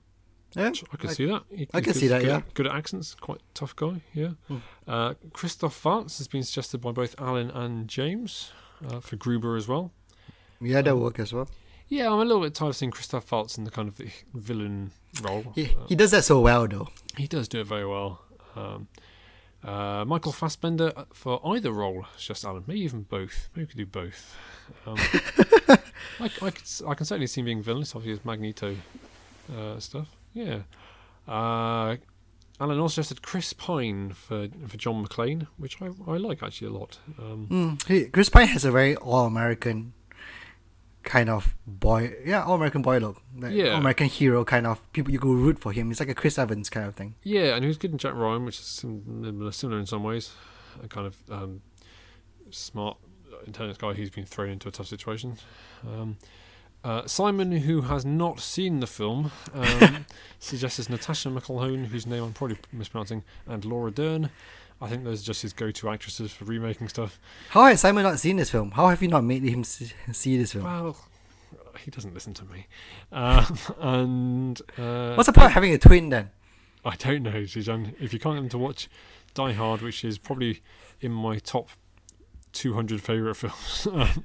Yeah, I could I- see that. He- I can see that, good yeah. Good at accents, quite tough guy, yeah. Hmm. Uh, Christoph Waltz has been suggested by both Alan and James uh, for Gruber as well. Yeah, that work as well. Yeah, I'm a little bit tired of seeing Christoph Waltz in the kind of the villain role. He, Uh, he does that so well, though. he does do it very well. Um, uh, Michael Fassbender uh, for either role, it's just Alan, maybe even both. Maybe we could do both. Um, [LAUGHS] I, I, could, I can certainly see him being villainous, obviously, as Magneto uh, stuff. Yeah. Uh, Alan also suggested Chris Pine for for John McClane, which I, I like actually a lot. Um, Mm, he, Chris Pine has a very all American kind of boy. Yeah, all American boy look. Like Yeah. American hero kind of people you go root for him. It's like a Chris Evans kind of thing. Yeah, and he was good in Jack Ryan, which is similar, similar in some ways. A kind of um, smart, intelligent guy who's been thrown into a tough situation. Um, uh, Simon, who has not seen the film, um, [LAUGHS] suggests Natasha McElhone, whose name I'm probably mispronouncing, and Laura Dern. I think those are just his go-to actresses for remaking stuff. How has Simon not seen this film? How have you not made him see, this film? Well, he doesn't listen to me. Um, [LAUGHS] and uh, What's the point of having a twin then? I don't know, Suzanne. If you can't get them to watch Die Hard, which is probably in my top 200 favourite films, [LAUGHS]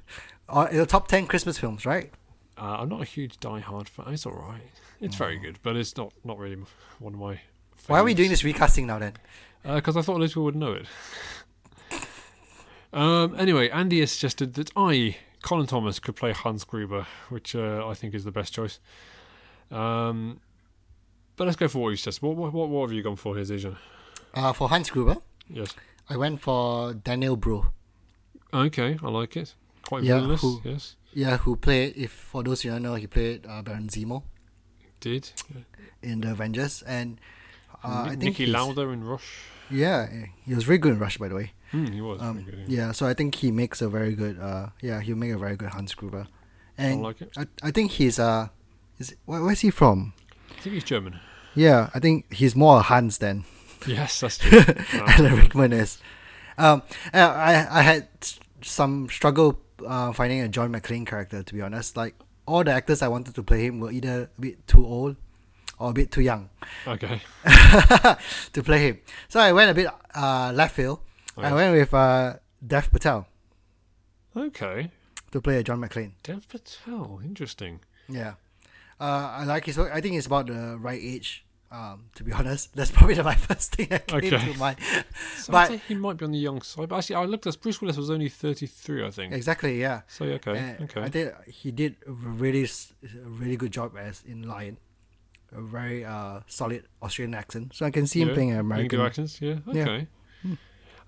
Or the top ten Christmas films, right? Uh, I'm not a huge Die Hard fan. It's all right. It's very good, but it's not, not really one of my. Why are we doing this recasting now then? Because I thought Liz would know it. [LAUGHS] um, anyway, Andy has suggested that I, Colin Thomas, could play Hans Gruber, which uh, I think is the best choice. Um, but let's go for what you suggested. What, what, what, what have you gone for here, Zijan? Uh, for Hans Gruber, Yes. I went for Daniel Brühl. Okay, I like it. Quite Yeah, villainous. who- Yes, Yeah, who played? If for those you don't know, he played uh, Baron Zemo did. in the Avengers, and uh, I think Niki Lauda in Rush. Yeah, he was very good in Rush, by the way. Hmm, he was Um, good. Yeah. yeah, so I think he makes a very good. Uh, yeah, he'll make a very good Hans Gruber, I and like it. I, I think he's uh, is where, where's he from? I think he's German. Yeah, I think he's more a Hans than [LAUGHS] Yes, that's [LAUGHS] true. Alan Rickman is. Um, I I had some struggle uh, finding a John McClane character to be honest. Like all the actors I wanted to play him were either a bit too old or a bit too young okay. [LAUGHS] to play him. So I went a bit uh, left field. I went with uh, Dev Patel Okay. to play a John McClane. Dev Patel. Interesting. Yeah. Uh, I like his work. I think it's about the right age. Um, to be [LAUGHS] honest, that's probably the, my [LAUGHS] first thing that came Okay. to mind. So But- I'd say he might be on the young side. But actually, I looked at Bruce Willis was only 33, I think. Exactly. Yeah. So, yeah, okay. And okay. I think he did a really, s- a really good job as in Lion. A very uh, solid Australian accent, so I can see him Yeah, playing an you can American. do accents, yeah. Yeah. Okay.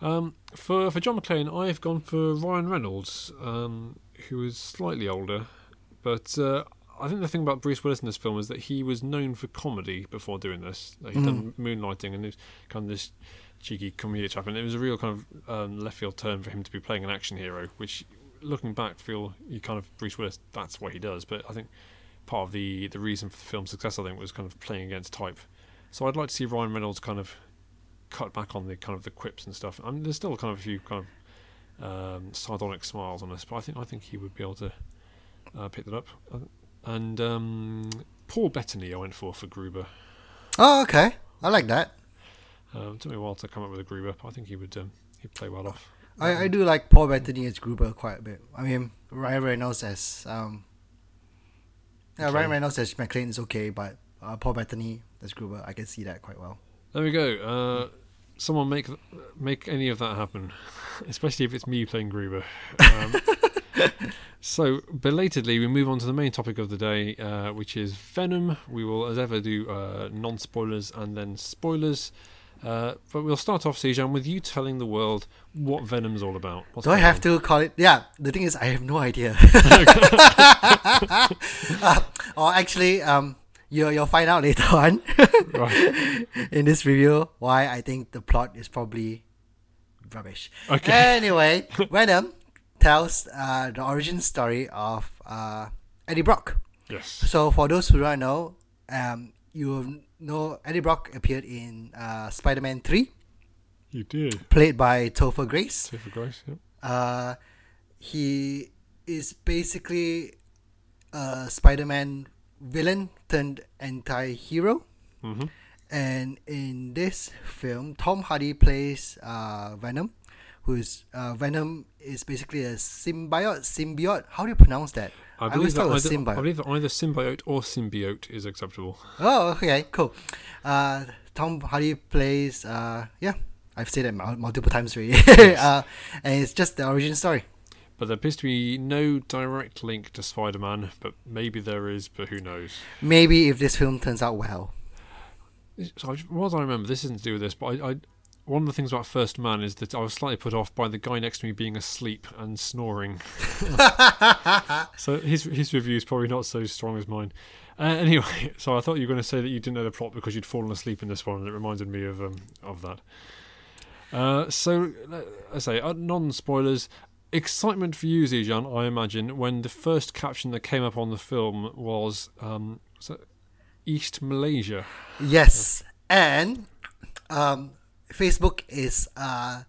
Um, for for John McClane, I've gone for Ryan Reynolds, um, who is slightly older, but uh, I think the thing about Bruce Willis in this film is that he was known for comedy before doing this. Like, He'd done Moonlighting and it was kind of this cheeky comedic chap, and it was a real kind of um, left field turn for him to be playing an action hero. Which, looking back, feel you kind of Bruce Willis. That's what he does. But I think part of the the reason for the film's success, I think, was kind of playing against type. So I'd like to see Ryan Reynolds kind of cut back on the kind of the quips and stuff. I mean, there's still kind of a few kind of um, sardonic smiles on this, but I think I think he would be able to uh, pick that up. And um, Paul Bettany, I went for for Gruber. Oh, okay. I like that. Um, it took me a while to come up with a Gruber, but I think he would um, he'd play well off. I, I do like Paul Bettany as Gruber quite a bit. I mean, Ryan Reynolds as um. Yeah, Okay. Ryan Reynolds as McClane is okay, but uh, Paul Bettany as Gruber, I can see that quite well. There we go. Uh, someone make make any of that happen, [LAUGHS] especially if it's me playing Gruber. Um, [LAUGHS] [LAUGHS] so belatedly, we move on to the main topic of the day, uh, which is Venom. We will, as ever, do uh, non-spoilers and then spoilers. Uh, but we'll start off, Zijan, with you telling the world what Venom's all about. What's Do I have on? to call it? Yeah, the thing is, I have no idea. [LAUGHS] [LAUGHS] Uh, or actually, um, you you'll find out later on Right. in this review why I think the plot is probably rubbish. Okay. Anyway, Venom tells uh, the origin story of uh, Eddie Brock. Yes. So for those who don't know, um, you know Eddie Brock appeared in uh, Spider-Man Three, You did. played by Topher Grace. Topher Grace. Yep. Uh, he is basically a Spider-Man villain turned anti-hero. Mm-hmm. And in this film, Tom Hardy plays uh, Venom, who is uh, Venom is basically a symbiote. Symbiote. How do you pronounce that? I believe, that it was either, symbiote. I believe that either symbiote or symbiote is acceptable. Oh, okay, cool. Uh, Tom Hardy plays. Uh, yeah, I've said it multiple times already. [LAUGHS] uh, and it's just the origin story. But there appears to be no direct link to Spider-Man, but maybe there is, but who knows? Maybe if this film turns out well. So I, what I remember? This isn't to do with this, but I, I, one of the things about First Man is that I was slightly put off by the guy next to me being asleep and snoring. [LAUGHS] so his his review is probably not so strong as mine. Uh, anyway, [LAUGHS] so I thought you were going to say that you didn't know the plot because you'd fallen asleep in this one, and it reminded me of um, of that. Uh, so uh, I say uh, non spoilers. Excitement for you, Zijan, I imagine, when the first caption that came up on the film was um, was East Malaysia. Yes, and um, Facebook is uh,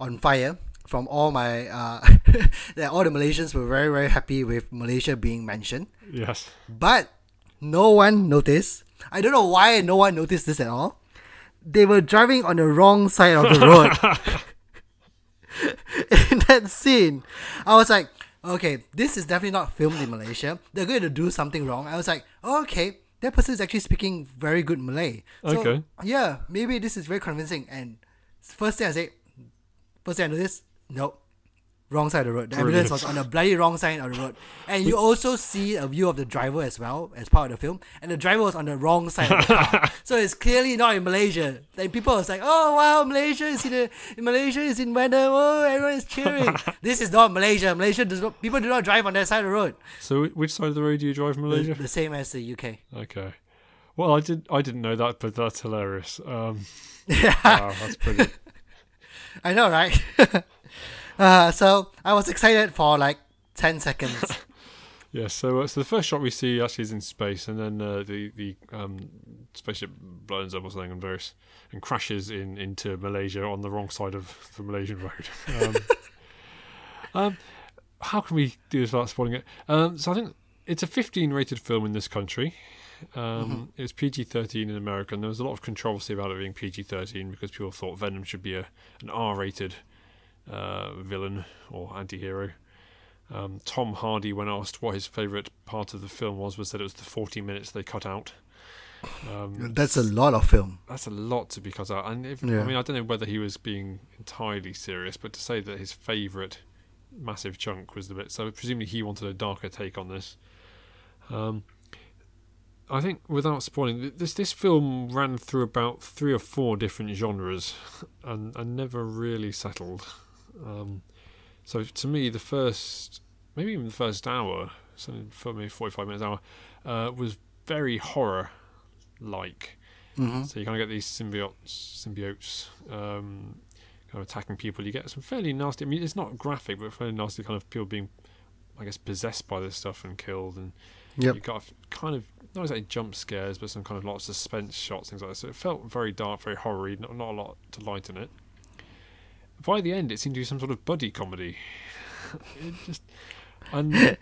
on fire from all my. Uh, [LAUGHS] that all the Malaysians were very very happy with Malaysia being mentioned, Yes. but no one noticed. I don't know why no one noticed this at all. They were driving on the wrong side of the [LAUGHS] road. [LAUGHS] in that scene, I was like, okay, this is definitely not filmed in Malaysia. They're going to do something wrong. I was like, okay, that person is actually speaking very good Malay. So, Okay. Yeah, maybe this is very convincing. And first thing I say, first thing I noticed, nope. Wrong side of the road. The ambulance was on the bloody wrong side of the road. And you also see a view of the driver as well as part of the film. And the driver was on the wrong side of the car. [LAUGHS] so it's clearly not in Malaysia. Then people was like, oh wow, Malaysia is in, the, Malaysia is in Venom. Oh, everyone is cheering. [LAUGHS] this is not Malaysia. Malaysia does not, people do not drive on that side of the road. So which side of the road do you drive The, Malaysia? the same as the UK. Okay. Well, I did. I didn't know that, but that's hilarious. Um, [LAUGHS] wow, that's brilliant. I know, right? Uh, so I was excited for like 10 seconds. [LAUGHS] Yeah. So, uh, so the first shot we see actually is in space, and then uh, the the um, spaceship blows up or something and various and crashes in into Malaysia on the wrong side of the Malaysian road. Um, [LAUGHS] um, how can we do this without spoiling it? Um, so I think it's a 15 rated film in this country. Um, It was PG 13 in America, and there was a lot of controversy about it being PG 13 because people thought Venom should be a an R rated uh, villain or anti hero. Um, Tom Hardy, when asked what his favourite part of the film was, was that it was the 40 minutes they cut out. Um, That's a lot of film. that's a lot to be cut out. And if, Yeah. I mean, I don't know whether he was being entirely serious, but to say that his favourite massive chunk was the bit, so presumably he wanted a darker take on this. Um, I think, without spoiling, this this film ran through about three or four different genres, [LAUGHS] and and never really settled. Um, so to me, the first, maybe even the first hour, so for me, forty-five minutes hour, uh, was very horror like. hmm So you kind of get these symbiotes, symbiotes, um, kind of attacking people. You get some fairly nasty. I mean, it's not graphic, but fairly nasty kind of people being, I guess, possessed by this stuff and killed. And Yep. you got kind of not exactly jump scares, but some kind of lot of suspense shots, things like that. So it felt very dark, very horror not, not a lot to lighten it. By the end, it seemed to be some sort of buddy comedy. [LAUGHS] it just and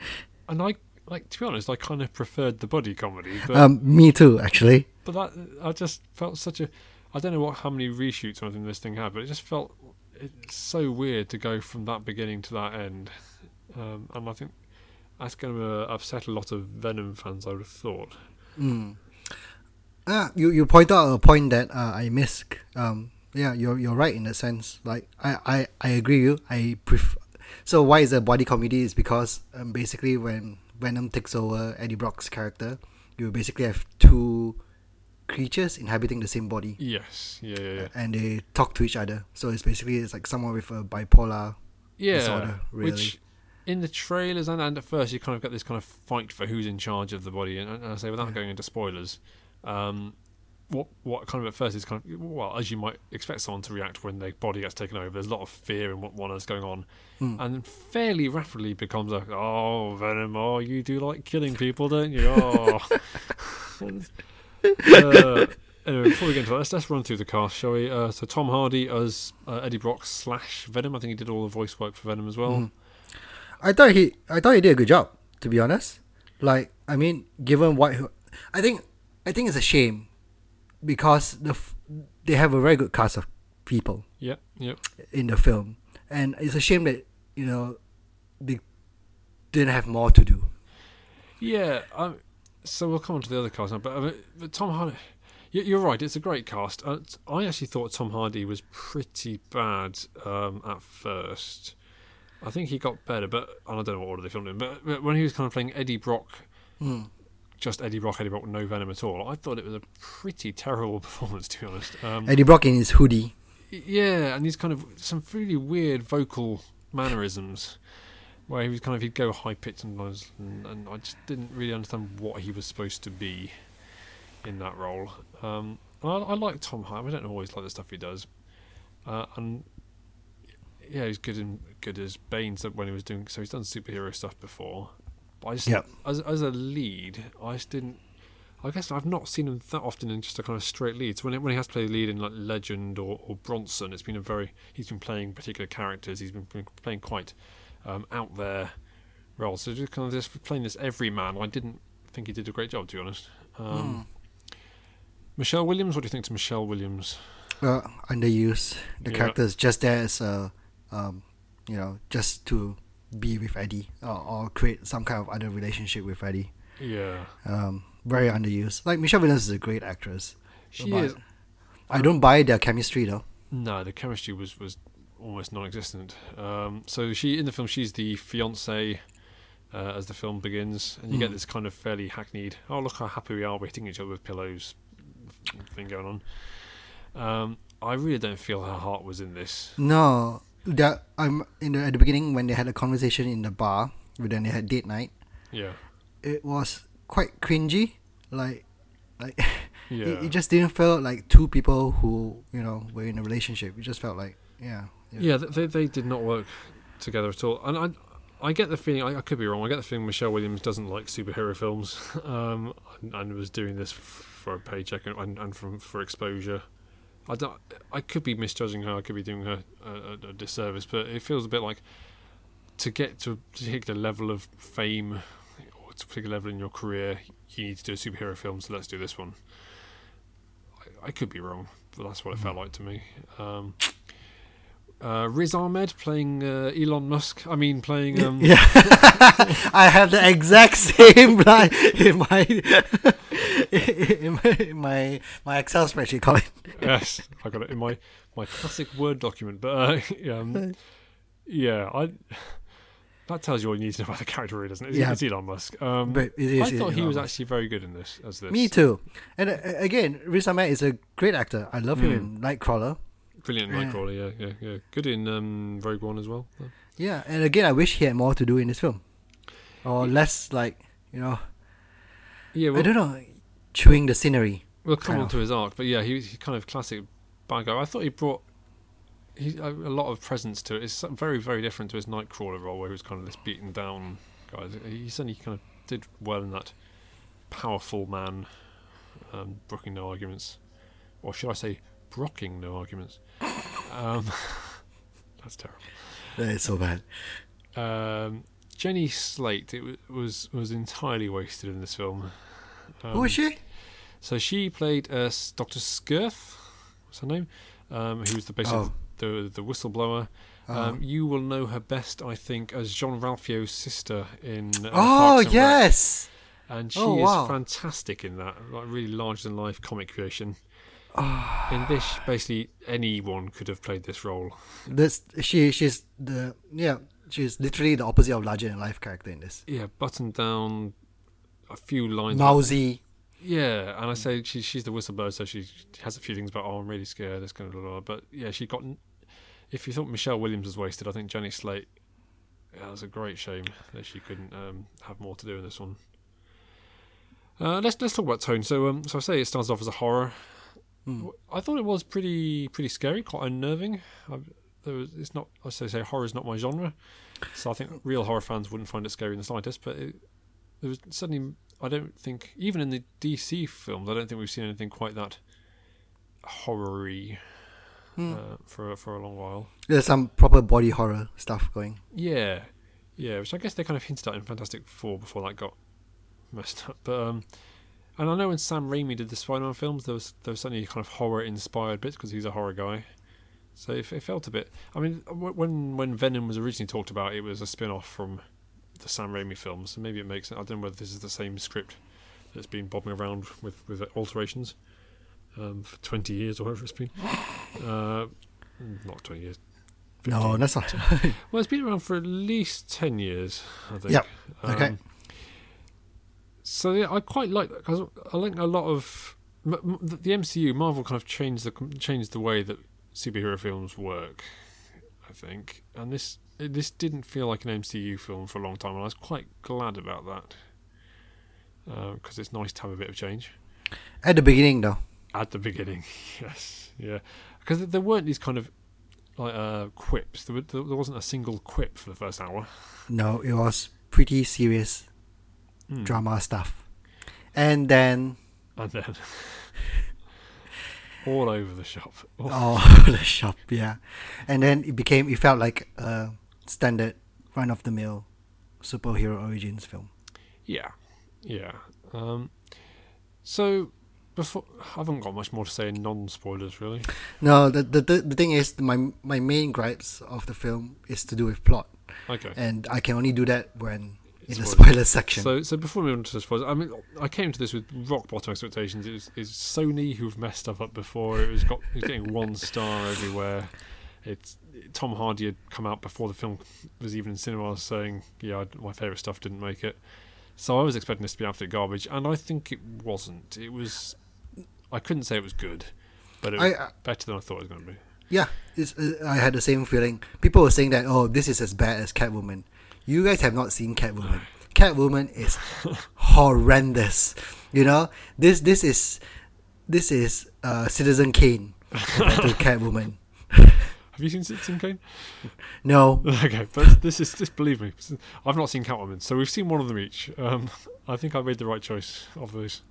and I like to be honest, I kind of preferred the buddy comedy, but Um, me too, actually. but that I just felt such a. I don't know what how many reshoots or anything this thing had, but it just felt it's so weird to go from that beginning to that end, um, and I think that's going to uh, upset a lot of Venom fans. I would have thought. Mm. Ah, you you point out a point that uh, I missed. Um, yeah, you're you're right in a sense. Like I I, I agree with you. I prefer. So why is a body comedy? Is because um, basically when Venom takes over Eddie Brock's character, you basically have two creatures inhabiting the same body, Yes, yeah, yeah, yeah. and they talk to each other. So it's basically it's like someone with a bipolar yeah, disorder. Really. Which in the trailers and, and at first you kind of got this kind of fight for who's in charge of the body, and, and I say without Yeah. going into spoilers, um, what what kind of at first is kind of well as you might expect someone to react when their body gets taken over. There's a lot of fear in what one is going on, Hmm. and fairly rapidly becomes like, oh Venom, oh you do like killing people, don't you? Oh. [LAUGHS] uh, anyway, before we get into that, let's, let's run through the cast, shall we? Uh, so Tom Hardy as uh, Eddie Brock slash Venom. I think he did all the voice work for Venom as well. Mhm. I thought he I thought he did a good job. To be honest, like I mean, given what I think, I think it's a shame because the f- they have a very good cast of people Yep, yep. in the film, and it's a shame that you know they didn't have more to do. Yeah, um, so we'll come on to the other cast now, but, uh, but Tom Hardy. you- You're right. It's a great cast. Uh, I actually thought Tom Hardy was pretty bad um, at first. I think he got better, but and I don't know what order they filmed him. But, but when he was kind of playing Eddie Brock, Mm. Just Eddie Brock, Eddie Brock with no venom at all, I thought it was a pretty terrible [LAUGHS] performance, to be honest. Um, Eddie Brock in his hoodie. yeah, and he's kind of some really weird vocal mannerisms where he was kind of he'd go high pitched and, and and I just didn't really understand what he was supposed to be in that role. Um, and I, I like Tom Hardy. I don't always like the stuff he does, uh, and yeah, he's good in good as Bane so when he was doing. So he's done superhero stuff before, but I just as as a lead, I just didn't. I guess I've not seen him that often in just a kind of straight lead. So when, it, when he has to play the lead in like Legend or, or Bronson, it's been a very he's been playing particular characters. He's been playing quite um, out there roles. So just kind of just playing this everyman. I didn't think he did a great job, to be honest. Um, Michelle Williams, what do you think to Michelle Williams? uh, underused. The Yeah. character is just there as a, um, you know, just to be with Eddie or, or create some kind of other relationship with Eddie. Yeah, Um, very underused. Like Michelle Williams is a great actress. she But is. I don't buy their chemistry though. No, the chemistry was was almost non-existent. Um, so she in the film, she's the fiance uh, as the film begins, and you get Mm. this kind of fairly hackneyed. Oh, look how happy we are, we're hitting each other with pillows thing going on. Um, I really don't feel her heart was in this. No, that I'm in the, at the beginning when they had a conversation in the bar, when they had date night. Yeah, It was quite cringy, like, like yeah, [LAUGHS] it, it just didn't feel like two people who you know were in a relationship. It just felt like yeah, yeah. th- They they did not work together at all, and I. I get the feeling I, I could be wrong. I get the feeling Michelle Williams doesn't like superhero films, [LAUGHS] um, and, and was doing this for a paycheck and, and, and from for exposure. I don't. I could be misjudging her. I could be doing her a, a, disservice, but it feels a bit like to get to a particular level of fame or to a particular level in your career, you need to do a superhero film. So let's do this one. I, I could be wrong, but that's what it felt like to me. Um, uh, Riz Ahmed playing uh, Elon Musk. I mean, playing. Um, yeah. [LAUGHS] I have the exact same [LAUGHS] line in my [LAUGHS] in my in my, my Excel spreadsheet. Colin. yes, I got it in my my classic Word document. But uh, um, yeah, I that tells you all you need to know about the character, really, doesn't it? It's, Yeah. it's Elon Musk. Um, But it is I thought he was Musk. actually very good in this as this. Me too. And uh, again, Riz Ahmed is a great actor. I love him Mm. in Nightcrawler. Brilliant Yeah. Nightcrawler, yeah, yeah, yeah. Good in um, Rogue One as well. Yeah, and again, I wish he had more to do in this film, or less like you know. Yeah, I don't know, chewing the scenery. we'll come on to his arc, but yeah, he was kind of classic bad guy. I thought he brought he, a, a lot of presence to it. It's very, very different to his Nightcrawler role, where he was kind of this beaten down guy. He certainly kind of did well in that powerful man, um, brooking no arguments, or should I say, brocking no arguments. Um, [LAUGHS] that's terrible. It's so bad. Um, Jenny Slate it w- was was entirely wasted in this film. Um, Who is she? So she played uh, Dr. Skirth, what's her name? Um, who was the basically Oh. the the whistleblower. Uh-huh. Um, you will know her best, I think, as Jean Ralphio's sister in. Uh, oh and yes. and she Oh, is fantastic in that, like really larger than life comic creation. [SIGHS] In this, basically anyone could have played this role. This she she's the yeah she's literally the opposite of larger than life character in this. Yeah, buttoned down, a few lines. Mousy. Yeah, and I say she, she's the whistleblower, so she has a few things about, oh, I'm really scared, this kind of blah, blah, blah. But yeah, she got. If you thought Michelle Williams was wasted, I think Jenny Slate. Yeah, was a great shame that she couldn't um, have more to do in this one. Uh, let's let's talk about tone. So um, so I say it starts off as a horror. Hmm. I thought it was pretty pretty scary, quite unnerving. I, there was, it's not. I say say horror is not my genre, so I think real horror fans wouldn't find it scary in the slightest. But it, there was suddenly I don't think even in the DC films I don't think we've seen anything quite that horror-y Hmm. uh, for for a long while. There's some proper body horror stuff going. Yeah, yeah, which I guess they kind of hinted at in Fantastic Four before that got messed up. But um, and I know when Sam Raimi did the Spider-Man films, there was there was certainly kind of horror-inspired bits because he's a horror guy. So it, it felt a bit. I mean, when when Venom was originally talked about, it was a spin-off from the Sam Raimi films. So maybe it makes. I don't know whether this is the same script that's been bobbing around with with alterations um, for twenty years or whatever it's been. [LAUGHS] Uh, not twenty years. No, that's not. [LAUGHS] Well, it's been around for at least ten years, I think. Yep. Okay. Um, so yeah, I quite like that because I like a lot of the MCU. Marvel kind of changed the changed the way that superhero films work. I think, and this this didn't feel like an MCU film for a long time, and I was quite glad about that because it's nice to have a bit of change At the beginning, though. at the beginning. [LAUGHS] yes, yeah, because there weren't these kind of like uh, quips. There, were, there wasn't a single quip for the first hour. No, it was pretty serious Hmm. drama stuff. And then, and then [LAUGHS] all over the shop. [LAUGHS] Oh, oh, the shop, yeah. And then it became, it felt like a standard run of the mill superhero origins film. Yeah, yeah. Um, so before I haven't got much more to say in non-spoilers really. No, the, the, the, the thing is, my, my main gripes of the film is to do with plot. Okay. And I can only do that when in the spoiler section. So, so before we move on to the spoilers, I mean, I came to this with rock bottom expectations. It was, it's Sony who've messed stuff up before. It was got it was getting one star everywhere. It's Tom Hardy had come out before the film was even in cinemas saying, "Yeah, my favorite stuff didn't make it." So I was expecting this to be absolute garbage, and I think it wasn't. It was. I couldn't say it was good, but it was I- I- better than I thought it was going to be. Yeah, it's, uh, I had the same feeling. People were saying that, oh, this is as bad as Catwoman. You guys have not seen Catwoman. Catwoman is horrendous. You know, this this is this is uh, Citizen Kane to [LAUGHS] Catwoman. Have you seen Citizen Kane? No, Okay, but this is just believe me. I've not seen Catwoman, so we've seen one of them each. Um, I think I made the right choice of those.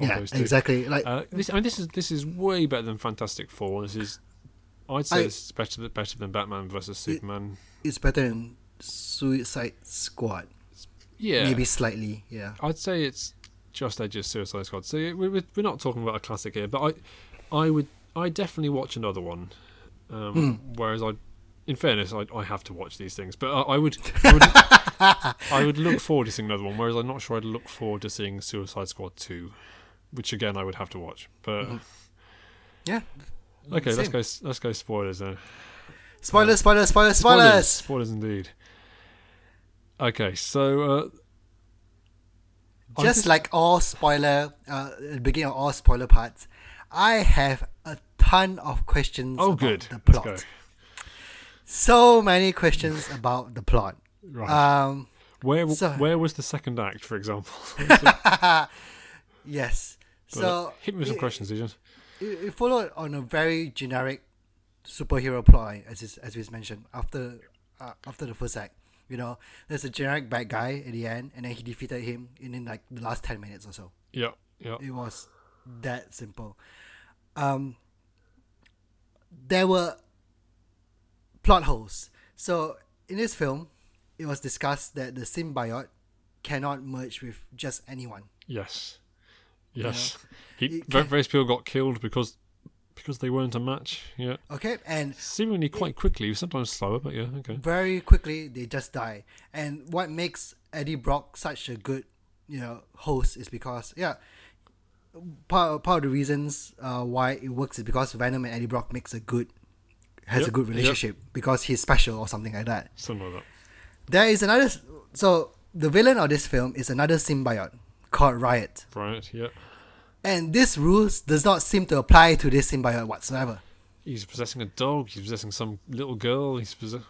Of yeah, those exactly. Like Uh, this, I mean, this is this is way better than Fantastic Four. This is, I'd say, I- is better than better than Batman versus Superman. it's better than Suicide Squad. Yeah, Maybe slightly. Yeah. I'd say it's just edge of Suicide Squad. So we're we're not talking about a classic here, but I, I would I definitely watch another one. Um, Hmm. Whereas I, in fairness, I I have to watch these things, but I, I would. [LAUGHS] I would I would look forward to seeing another one, whereas I'm not sure I'd look forward to seeing Suicide Squad 2, which again I would have to watch. But Yeah. okay, let's Mm-hmm. Go. Let's go spoilers then. Spoilers, spoilers, spoilers, spoilers. Spoilers indeed. Okay, so uh, Just just- like all spoiler, uh, beginning of all spoiler parts, I have a ton of questions oh, about good. the Let's plot. go. So many questions about the plot. Right. Um, where so- where was the second act, for example? [LAUGHS] [LAUGHS] yes. So hit me with some it- questions, Zijan. it, it followed on a very generic superhero plot, as is, as we mentioned after uh, after the first act. You know, there's a generic bad guy at the end, and then he defeated him in, in like the last ten minutes or so. Yeah, yeah. It was that simple. Um, there were plot holes. So in this film, it was discussed that the symbiote cannot merge with just anyone. Yes. Yes. You He, it ver- can- various people got killed because because they weren't a match. Yeah, Okay, and seemingly quite quickly, sometimes slower, but yeah, okay. very quickly they just die. And what makes Eddie Brock such a good, you know, host is because yeah, part part of the reasons uh, why it works is because Venom and Eddie Brock makes a good has a Yep, good yep. relationship because he's special or something like that. Something like that. There is another so the villain of this film is another symbiote called Riot. Riot. yeah. And this rules does not seem to apply to this symbiote whatsoever. He's possessing a dog. He's possessing some little girl. He's possess-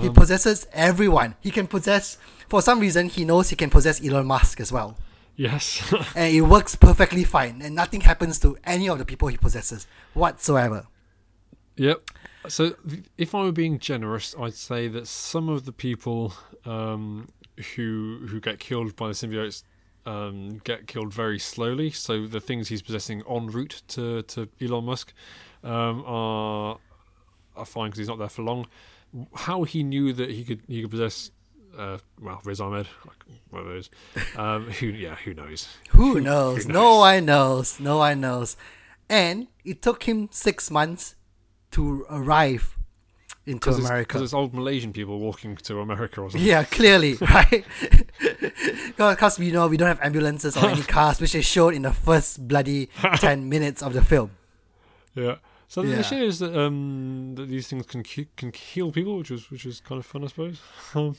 He um, possesses everyone. He can possess for some reason he knows he can possess Elon Musk as well. yes. [LAUGHS] and it works perfectly fine, and nothing happens to any of the people he possesses whatsoever. Yep. So, th- if I were being generous, I'd say that some of the people um, who who get killed by the symbiotes um, get killed very slowly. So the things he's possessing en route to, to Elon Musk um, are are fine because he's not there for long. How he knew that he could he could possess. Uh, well, Riz Ahmed, one of those. Um, [LAUGHS] who, yeah, who knows? Who knows? who No knows? one knows. No one knows. And it took him six months to arrive into Because America. it's old Malaysian people walking to America or something. Yeah, [LAUGHS] clearly, right? [LAUGHS] Because we know we don't have ambulances or any [LAUGHS] cars, which is shown in the first bloody 10 minutes of the film. Yeah. So Yeah. the issue is that um that these things can can kill people, which was which is kind of fun, I suppose. Um,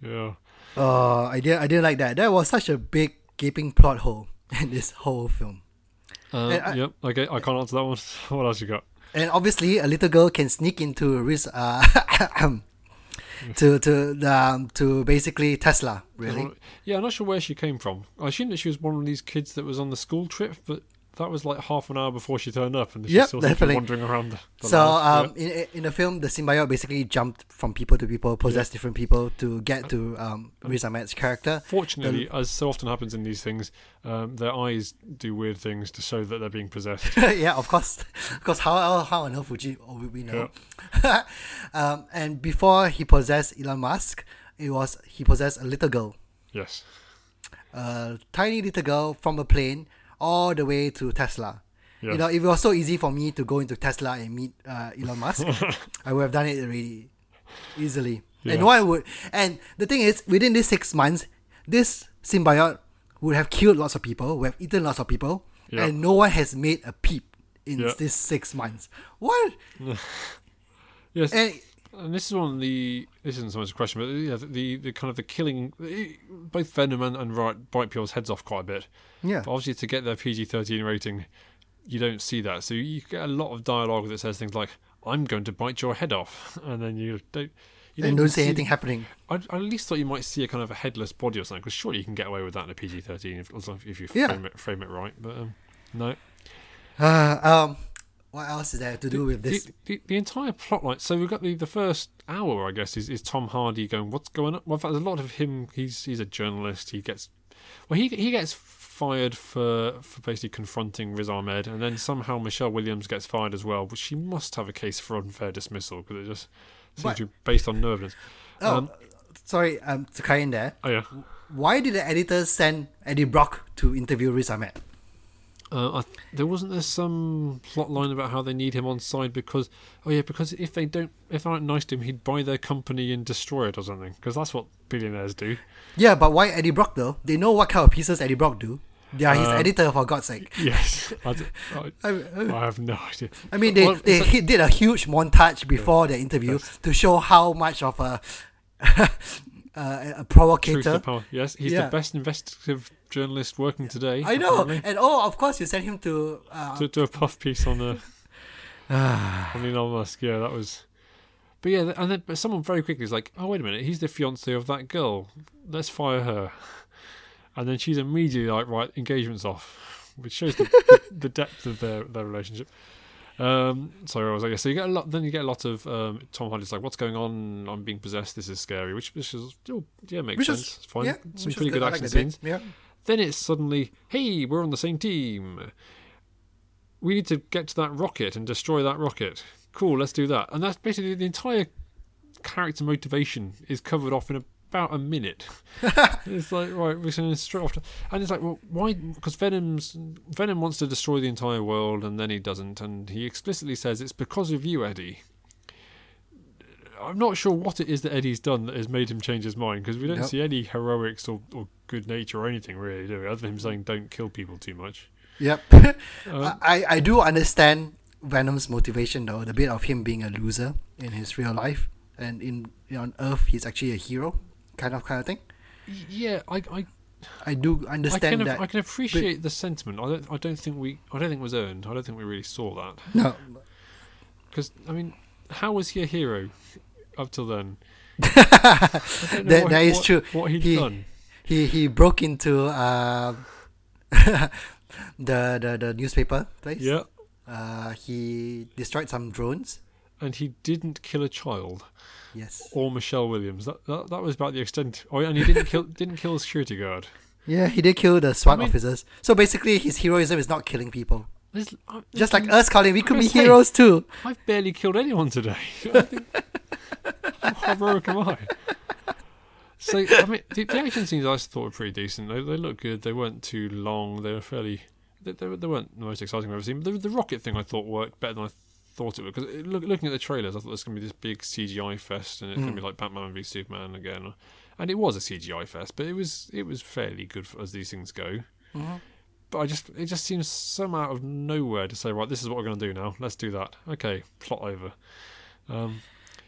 yeah. Oh, I didn't, I didn't like that. That was such a big gaping plot hole in this whole film. And I- yep. Okay. I can't answer that one. What else you got? And obviously, a little girl can sneak into Riz, uh, [COUGHS] to to um, to basically Tesla. Really, Yeah, I'm not sure where she came from. I assume that she was one of these kids that was on the school trip, but that was like half an hour before she turned up, and she's Yep, still definitely. wandering around. The, the so um, in in the film, the symbiote basically jumped from people to people, possessed different people to get to um, Riz Ahmed's character. Fortunately, as so often happens in these things, um, their eyes do weird things to show that they're being possessed. [LAUGHS] yeah, of course, because how how how on earth would you or would we know? [LAUGHS] um, and before he possessed Elon Musk, it was he possessed a little girl. yes. a tiny little girl from a plane all the way to Tesla. You know, if it was so easy for me to go into Tesla and meet uh, Elon Musk, [LAUGHS] I would have done it already easily. Yeah. And no one would. And the thing is, within these six months, this symbiote would have killed lots of people, would have eaten lots of people, Yeah. and no one has made a peep in Yeah. these six months. What? [LAUGHS] Yes. And And this is one of the. This isn't so much a question, but yeah, the the kind of the killing. Both Venom and, and Riot bite people's heads off quite a bit. yeah, But obviously, to get their PG thirteen rating, you don't see that. So you get a lot of dialogue that says things like, "I'm going to bite your head off," [LAUGHS] and then you don't. You and don't say see- anything happening. I, I at least thought you might see a kind of a headless body or something, because surely you can get away with that in a PG thirteen if, if you Yeah. frame it frame it right. But um, no. Uh, um, what else is there to do with this? The, the, the entire plot line. So we've got the, the first hour, I guess, is, is Tom Hardy going, "What's going on?" Well, in fact, there's a lot of him. He's he's a journalist. He gets well, he he gets fired for for basically confronting Riz Ahmed, and then somehow Michelle Williams gets fired as well. But she must have a case for unfair dismissal because it just seems But- to be based on evidence. Oh, Um, sorry, um, to cut in there. oh yeah. Why did the editors send Eddie Brock to interview Riz Ahmed? Uh, I, there wasn't there some plot line about how they need him on side because oh yeah because if they don't if they aren't nice to him he'd buy their company and destroy it or something because that's what billionaires do. Yeah, but why Eddie Brock though? They know what kind of pieces Eddie Brock do. They are his Um, editor, for God's sake. [LAUGHS] Yes, I, I- [LAUGHS] I, have no idea. I mean, they, they he did a huge montage before the interview to show how much of a [LAUGHS] a, a Truth provocator. to power. Yes, he's Yeah. the best investigative journalist working today. I know, apparently. and oh, of course, you sent him to. Uh, To do a puff piece on the [SIGHS] on Elon Musk. Yeah, that was. But yeah, and then but someone very quickly is like, "Oh wait a minute, he's the fiance of that girl. Let's fire her." And then she's immediately like, "Right, engagement's off," which shows the, the, [LAUGHS] the depth of their their relationship. Um, so I was like, so you get a lot. Then you get a lot of um, Tom Hardy's like, "What's going on? I'm being possessed. This is scary." Which, which is, oh, yeah, makes which sense. is It's fine. yeah, Some pretty is good I like action scenes. Yeah, Then it's suddenly, hey, we're on the same team. We need to get to that rocket and destroy that rocket. Cool, let's do that. And that's basically the entire character motivation is covered off in a about a minute. [LAUGHS] it's like right, we're going straight off, to, and it's like, well, why? Because Venom's Venom wants to destroy the entire world, and then he doesn't, and he explicitly says it's because of you, Eddie. I'm not sure what it is that Eddie's done that has made him change his mind because we don't Nope. see any heroics or, or good nature or anything really, do we? Other than him saying don't kill people too much. Yep. Um, [LAUGHS] I, I do understand Venom's motivation though, the bit of him being a loser in his real life, and in on Earth he's actually a hero, kind of kind of thing. yeah, I, I I do I understand can, that. I can appreciate the sentiment. I don't. I don't think we. I don't think it was earned. I don't think we really saw that. no, Because I mean, how was he a hero up till then? [LAUGHS] I That- what, that is what- true. What he'd He- done. he he broke into uh, [LAUGHS] the, the the newspaper place. Yeah, Uh, he destroyed some drones. And he didn't kill a child Yes. or Michelle Williams. That that, that was about the extent. Oh, and he didn't kill didn't kill the security guard. [LAUGHS] Yeah, he did kill the SWAT I mean- officers. So basically, his heroism is not killing people. There's, uh, Just like there's- us, Colin, we could be say- heroes too. I've barely killed anyone today. [LAUGHS] Think, how heroic am I? So I mean, the, the action scenes I thought were pretty decent. They, they looked good. They weren't too long. They were fairly. They, they, they weren't the most exciting I've ever seen. The, the rocket thing I thought worked better than I thought it would. Because look, looking at the trailers, I thought there's going to be this big CGI fest, and it's going to be like Batman v Superman again. And it was a CGI fest, but it was it was fairly good for, as these things go. But I just it just seems so out of nowhere to say right, this is what we're going to do now. Let's do that. Okay, plot over. Um,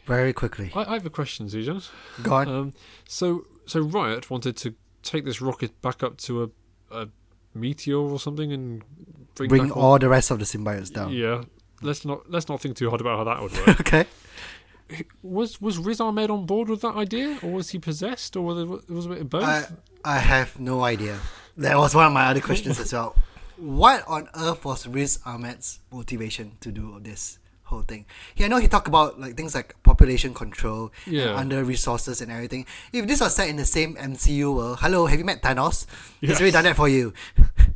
Very quickly. I, I have a question, Zijan. Go on. Um, so so Riot wanted to take this rocket back up to a, a meteor or something and bring, Bring back all the rest of the symbiotes down. Yeah, let's not let's not think too hard about how that would work. [LAUGHS] okay. was was Riz Ahmed on board with that idea, or was he possessed, or was it, was it both? I I have no idea. That was one of my other questions as well. What on earth was Riz Ahmed's motivation to do this whole thing? Yeah, I know he talked about like things like population control, Yeah. under resources and everything. If this was set in the same MCU world, hello, have you met Thanos? He's Yes. already done that for you. [LAUGHS]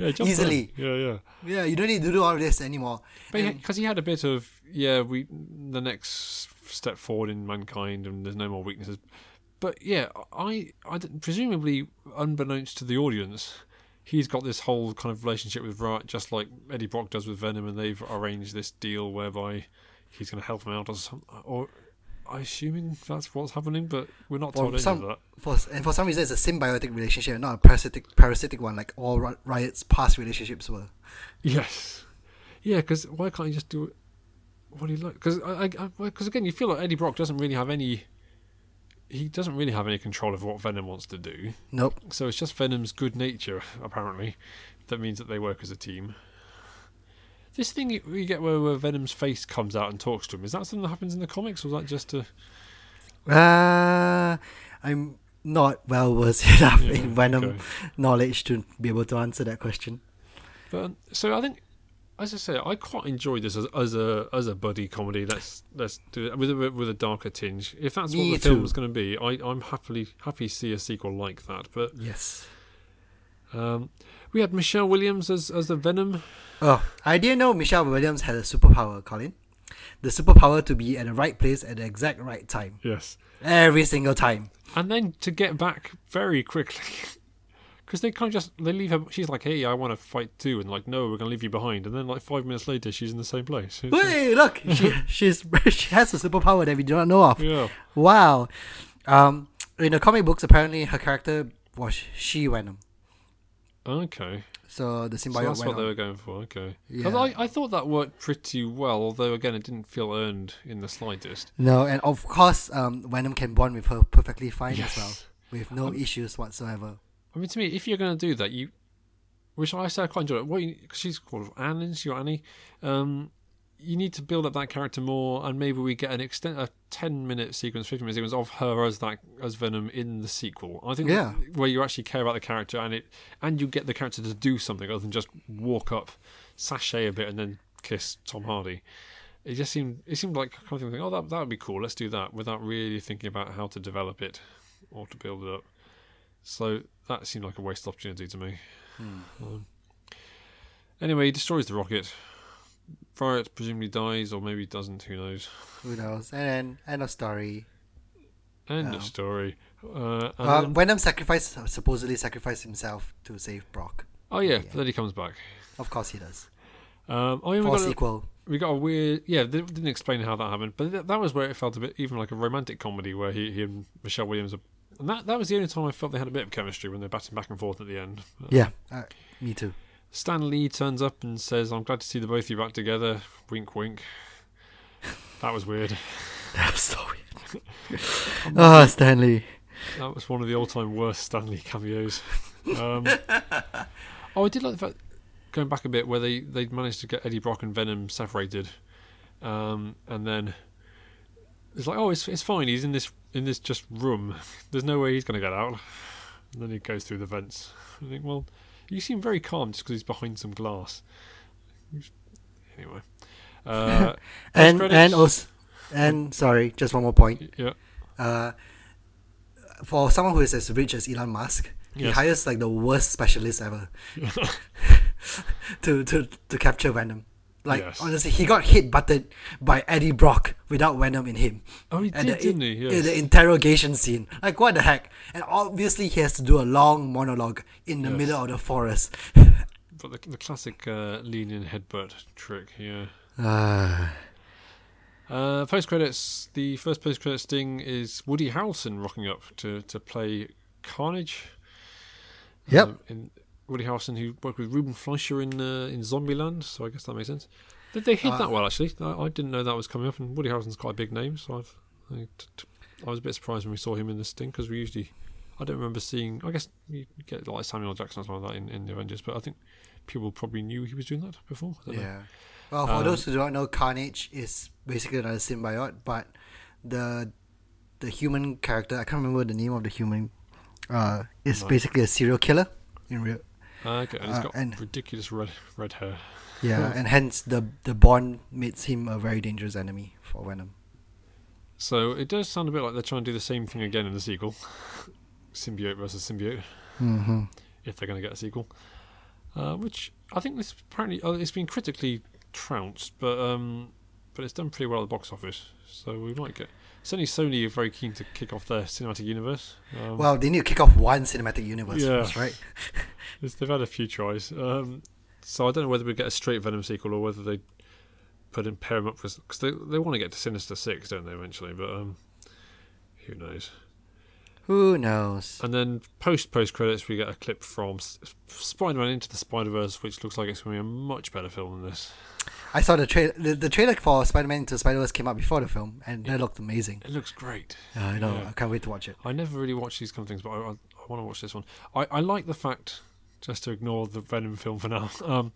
yeah, easily. in. Yeah, yeah. Yeah, you don't need to do all this anymore. But because he had a bit of yeah, we the next step forward in mankind, and there's no more weaknesses. But yeah, I, I presumably unbeknownst to the audience, he's got this whole kind of relationship with Riot, just like Eddie Brock does with Venom, and they've arranged this deal whereby he's going to help him out or something. or. I'm assuming that's what's happening, but we're not For told any some- of that. for and for some reason it's a symbiotic relationship, not a parasitic parasitic one like all Ri- Riot's past relationships were. Yes, yeah. Because why can't he just do it? What he like? Because I, I, because again, you feel like Eddie Brock doesn't really have any. He doesn't really have any control of what Venom wants to do. Nope. So it's just Venom's good nature, apparently, that means that they work as a team. This thing you you get where, where Venom's face comes out and talks to him, is that something that happens in the comics, or is that just a. Uh, I'm not well versed [LAUGHS] enough Yeah, in Venom okay. knowledge to be able to answer that question. But um, so I think, as I say, I quite enjoyed this as, as a as a buddy comedy. Let's let's do it with a with a darker tinge. If that's Me what the film too. was going to be, I I'm happily happy to see a sequel like that. But Yes. um, we had Michelle Williams as as the Venom. Oh, I didn't know Michelle Williams had a superpower, Colin. The superpower to be at the right place at the exact right time. Yes, Every single time. and then to get back very quickly. [LAUGHS] Because they kind of just they leave her. She's like, "Hey, I want to fight too," and like, "No, we're gonna leave you behind." And then like five minutes later, she's in the same place. It's like- look! She, [LAUGHS] she's, [LAUGHS] she has a superpower that we do not know of. yeah, Wow. Um, in the comic books, apparently her character was she Venom. Okay. So the So symbiote that's what they were going for. Okay. Because Yeah. I, I thought that worked pretty well, although again it didn't feel earned in the slightest. No, and of course, um, Venom can bond with her perfectly fine as well, with no Um, issues whatsoever. I mean, to me, if you're going to do that, you, which I say I quite enjoy it. What because she's called Anne, is she or Annie? Um, you need to build up that character more, and maybe we get an extent a ten minute sequence, fifteen minute sequence of her as that as Venom in the sequel. I think Yeah. where you actually care about the character and it, and you get the character to do something other than just walk up, sashay a bit, and then kiss Tom Hardy. It just seemed it seemed like kind of thing. Oh, that that would be cool. Let's do that without really thinking about how to develop it or to build it up. So that seemed like a wasted opportunity to me. Um, anyway, he destroys the rocket. Riot presumably dies, or maybe doesn't. Who knows? Who knows? And then end of story. End Yeah. of story. Uh, Uh, Venom sacrificed supposedly sacrificed himself to save Brock. oh yeah, yeah. then he comes back. Of course he does. Um, oh, yeah, we For a got, a, sequel. we got a weird. Yeah, they didn't explain how that happened, but that, that was where it felt a bit even like a romantic comedy where he, he and Michelle Williams. Are, and that that was the only time I felt they had a bit of chemistry when they're batting back and forth at the end. Yeah, uh, me too. Stan Lee turns up and says, "I'm glad to see the both of you back together." Wink, wink. That was weird. [LAUGHS] That was so weird. [LAUGHS] Ah, Stan Lee. That was one of the all-time worst Stan Lee cameos. Um, [LAUGHS] oh, I did like the fact going back a bit where they they managed to get Eddie Brock and Venom separated, um, and then it's like, oh, it's it's fine. He's in this in this just room. There's no way he's going to get out. And then he goes through the vents. I think, well, you seem very calm just because he's behind some glass. Anyway, uh, [LAUGHS] And and also, and sorry, just one more point. yeah, Uh, for someone who is as rich as Elon Musk, he Yes. hires like the worst specialist ever [LAUGHS] [LAUGHS] to to to capture Venom. Like Yes. honestly, he got hit butted by Eddie Brock without Venom in him. Oh, he At did, the, didn't he? In Yes. the interrogation scene, like what the heck? And obviously, he has to do a long monologue in the Yes. middle of the forest. But the, the classic uh, lean-in headbutt trick, yeah. Ah. [SIGHS] Uh, post credits. The first post credits sting is Woody Harrelson rocking up to, to play Carnage. Yep. Um, in Woody Harrelson, who worked with Ruben Fleischer in uh, in Zombieland, so I guess that makes sense. Did they hit Uh, that well? Actually, I, I didn't know that was coming up. And Woody Harrelson's quite a big name, so I've I, t- t- I was a bit surprised when we saw him in this thing because we usually I don't remember seeing. I guess you get like Samuel Jackson or something like that in, in the Avengers, but I think people probably knew he was doing that before. Don't know. Yeah. Well, for Um, those who don't know, Carnage is basically another symbiote, but the the human character I can't remember the name of the human uh, is No. basically a serial killer in real. Uh, okay, and he's Uh, got and- ridiculous red red hair. Yeah, [LAUGHS] and hence the the bond makes him a very dangerous enemy for Venom. So it does sound a bit like they're trying to do the same thing again in the sequel, symbiote versus symbiote, Mm-hmm. if they're going to get a sequel. Uh, which I think this apparently uh, it's been critically trounced, but um, but it's done pretty well at the box office. So we might get. Certainly, Sony are very keen to kick off their cinematic universe. Um, Well, they need to kick off one cinematic universe Yeah. first, right? [LAUGHS] They've had a few tries. Um, so I don't know whether we get a straight Venom sequel or whether they put in pair them up because they they want to get to Sinister Six, don't they? Eventually, but um, who knows? Who knows? And then post post credits, we get a clip from S- Spider-Man Into the Spider-Verse, which looks like it's going to be a much better film than this. I saw the trailer. The, the trailer for Spider-Man Into Spider-Verse came out before the film, and that looked amazing. It looks great. Yeah, I know. Yeah. I can't wait to watch it. I never really watch these kind of things, but I, I, I want to watch this one. I, I like the fact, just to ignore the Venom film for now, [LAUGHS] um,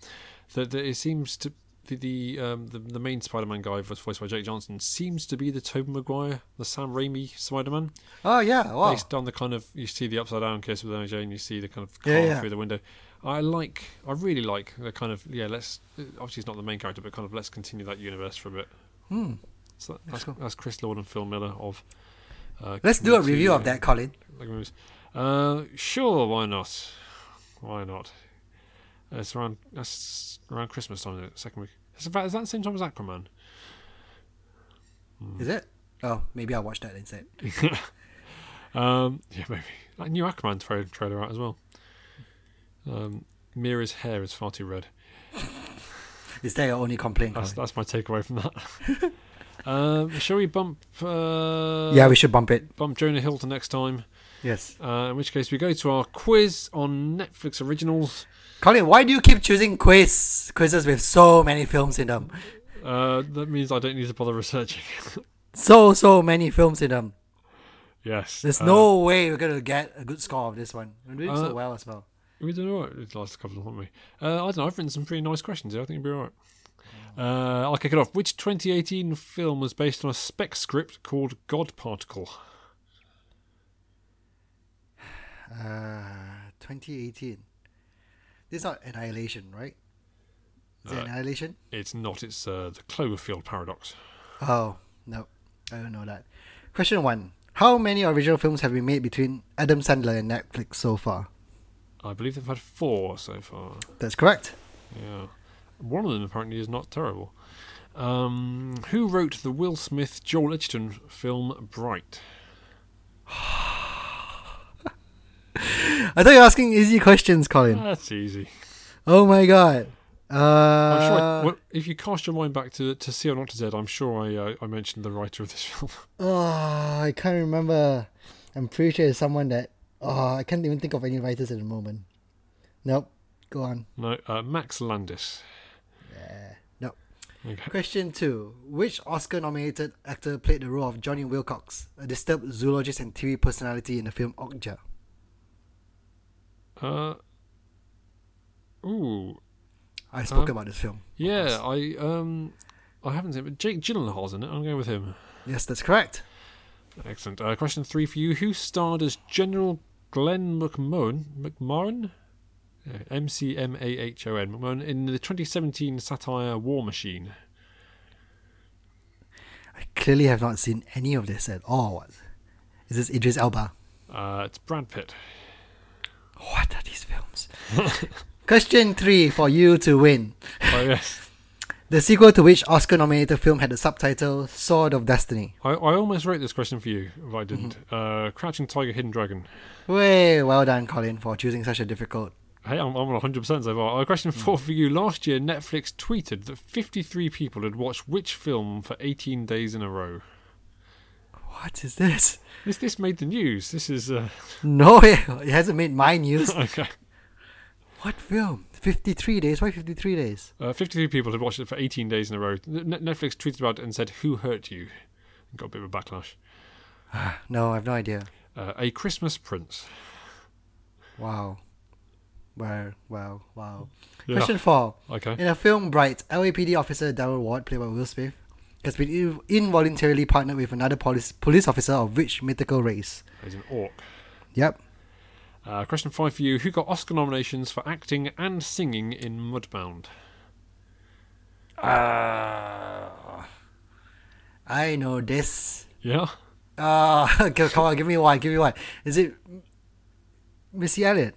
that, that it seems to the the, um, the the main Spider-Man guy, voiced by Jake Johnson, seems to be the Tobey Maguire, the Sam Raimi Spider-Man, Oh yeah! Wow. based on the kind of you see the upside down kiss with MJ and you see the kind of car Yeah, yeah. through the window. I like, I really like the kind of yeah. Let's obviously he's not the main character, but kind of let's continue that universe for a bit. Hmm. So that's, That's cool. that's Chris Lord and Phil Miller of. Uh, Let's do a review of that, Colin. like. Uh, sure, why not? Why not? Uh, It's around that's around Christmas time, isn't it? Second week. Is that, is that the same time as Aquaman? Is it? Oh, maybe I'll watch that instead. [LAUGHS] Um, yeah, maybe. That new Aquaman trailer out as well. Um, Mera's hair is far too red. Is that your only complaint? That's that's my takeaway from that. [LAUGHS] um, shall we bump? Uh, yeah, we should bump it. bump Jonah Hill to next time. Yes. Uh, in which case, we go to our quiz on Netflix originals. Colin, why do you keep choosing quiz quizzes with so many films in them? Uh, that means I don't need to bother researching. [LAUGHS] So so many films in them. yes. There's uh, no way we're gonna get a good score of this one. We're doing Uh, so well as well. We did all right the last couple, haven't we? Uh, I don't know. I've written some pretty nice questions here. I think it'll be all right. Uh, I'll kick it off. Which 2018 film was based on a spec script called God Particle? [SIGHS] Uh, 2018. This is not Annihilation, right? Is it Uh, Annihilation? It's not. It's uh, the Cloverfield paradox. Oh no, I don't know that. Question one: How many original films have been made between Adam Sandler and Netflix so far? I believe they've had four so far. That's correct. Yeah, one of them apparently is not terrible. Um, who wrote the Will Smith Joel Edgerton film Bright? [SIGHS] I thought you were asking easy questions, Colin. That's easy. Oh my god. Uh, I'm sure. I, well, if you cast your mind back to to C or not to Z, I'm sure I uh, I mentioned the writer of this [LAUGHS] film. oh, I can't remember. I'm pretty sure it's someone that. Oh, I can't even think of any writers at the moment. Nope. Go on. no, uh, Max Landis. Nope. Okay. Question two: Which Oscar-nominated actor played the role of Johnny Wilcox, a disturbed zoologist and TV personality in the film Okja? Uh. Ooh. I spoke about this film. Yeah, I um, I haven't seen it, but Jake Gyllenhaal's in it. I'm going with him. Yes, that's correct. Excellent. Uh, question three for you: Who starred as General Glenn McMahon? McMahon. M C M A H O N McMahon in the 2017 satire War Machine. I clearly have not seen any of this at all. Is this Idris Elba? Uh, it's Brad Pitt. What are these films? [LAUGHS] Question three for you to win. Oh yes. The sequel to which Oscar-nominated film had the subtitle Sword of Destiny? I, I almost wrote this question for you if I didn't. Uh, Crouching Tiger, Hidden Dragon. Way well done, Colin, for choosing such a difficult. Hey, I'm, I'm 100% so far. Question four for you. Last year, Netflix tweeted that 53 people had watched which film for 18 days in a row. What is this? This this made the news. This is uh, No, it [LAUGHS] it hasn't made my news. [LAUGHS] okay. what film? 53 days? Why 53 days? Uh, 53 people had watched it for 18 days in a row. Netflix tweeted about it and said, "Who hurt you?" Got a bit of a backlash. No, I have no idea. Uh, a Christmas Prince. Wow. Wow, wow, wow. Yeah. Question four. Okay. In a film Bright, LAPD officer Daryl Ward, played by Will Smith, has been in- involuntarily partnered with another police police officer of which mythical race? He's an orc. Yep. Uh, question five for you. Who got Oscar nominations for acting and singing in Mudbound? Uh, I know this. Yeah. Uh, [LAUGHS] come on, give me one, give me one. Is it Missy Elliott?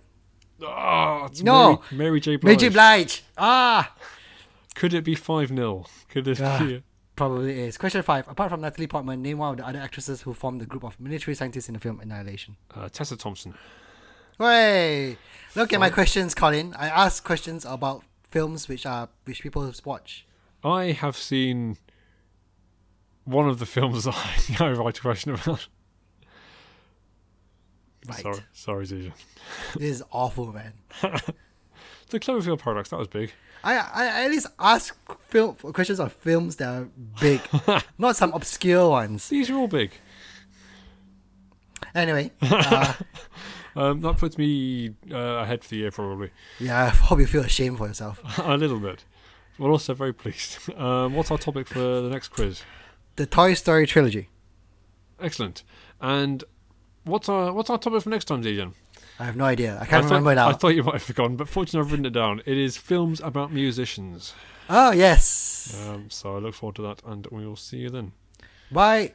Oh, it's No. Mary, Mary J. Blige. Mary J. Blige. Ah, Could it be 5 0? Could it Ah. be. probably is. Question five. Apart from Natalie Portman, name one of the other actresses who formed the group of military scientists in the film Annihilation. Uh, Tessa Thompson. Hey, look at my questions, Colin. I ask questions about films which are which people watch. I have seen one of the films [LAUGHS] that I, I write a question about. Right. Sorry, sorry, Zijan. [LAUGHS] This is awful, man. [LAUGHS] The Cloverfield Paradox, that was big. I, I I at least ask film questions on films that are big, not some obscure ones. These are all big. Anyway, uh, Um, that puts me uh, ahead for the year, probably. yeah, I hope you feel ashamed for yourself. [LAUGHS] a little bit. But also very pleased. [LAUGHS] Um, what's our topic for the next quiz? The Toy Story trilogy. Excellent. And what's our what's our topic for next time, Zijan? I have no idea. I can't I remember thought, now. I thought you might have forgotten, but fortunately I've written it down. It is films about musicians. oh yes. Um, so I look forward to that, and we will see you then. Bye.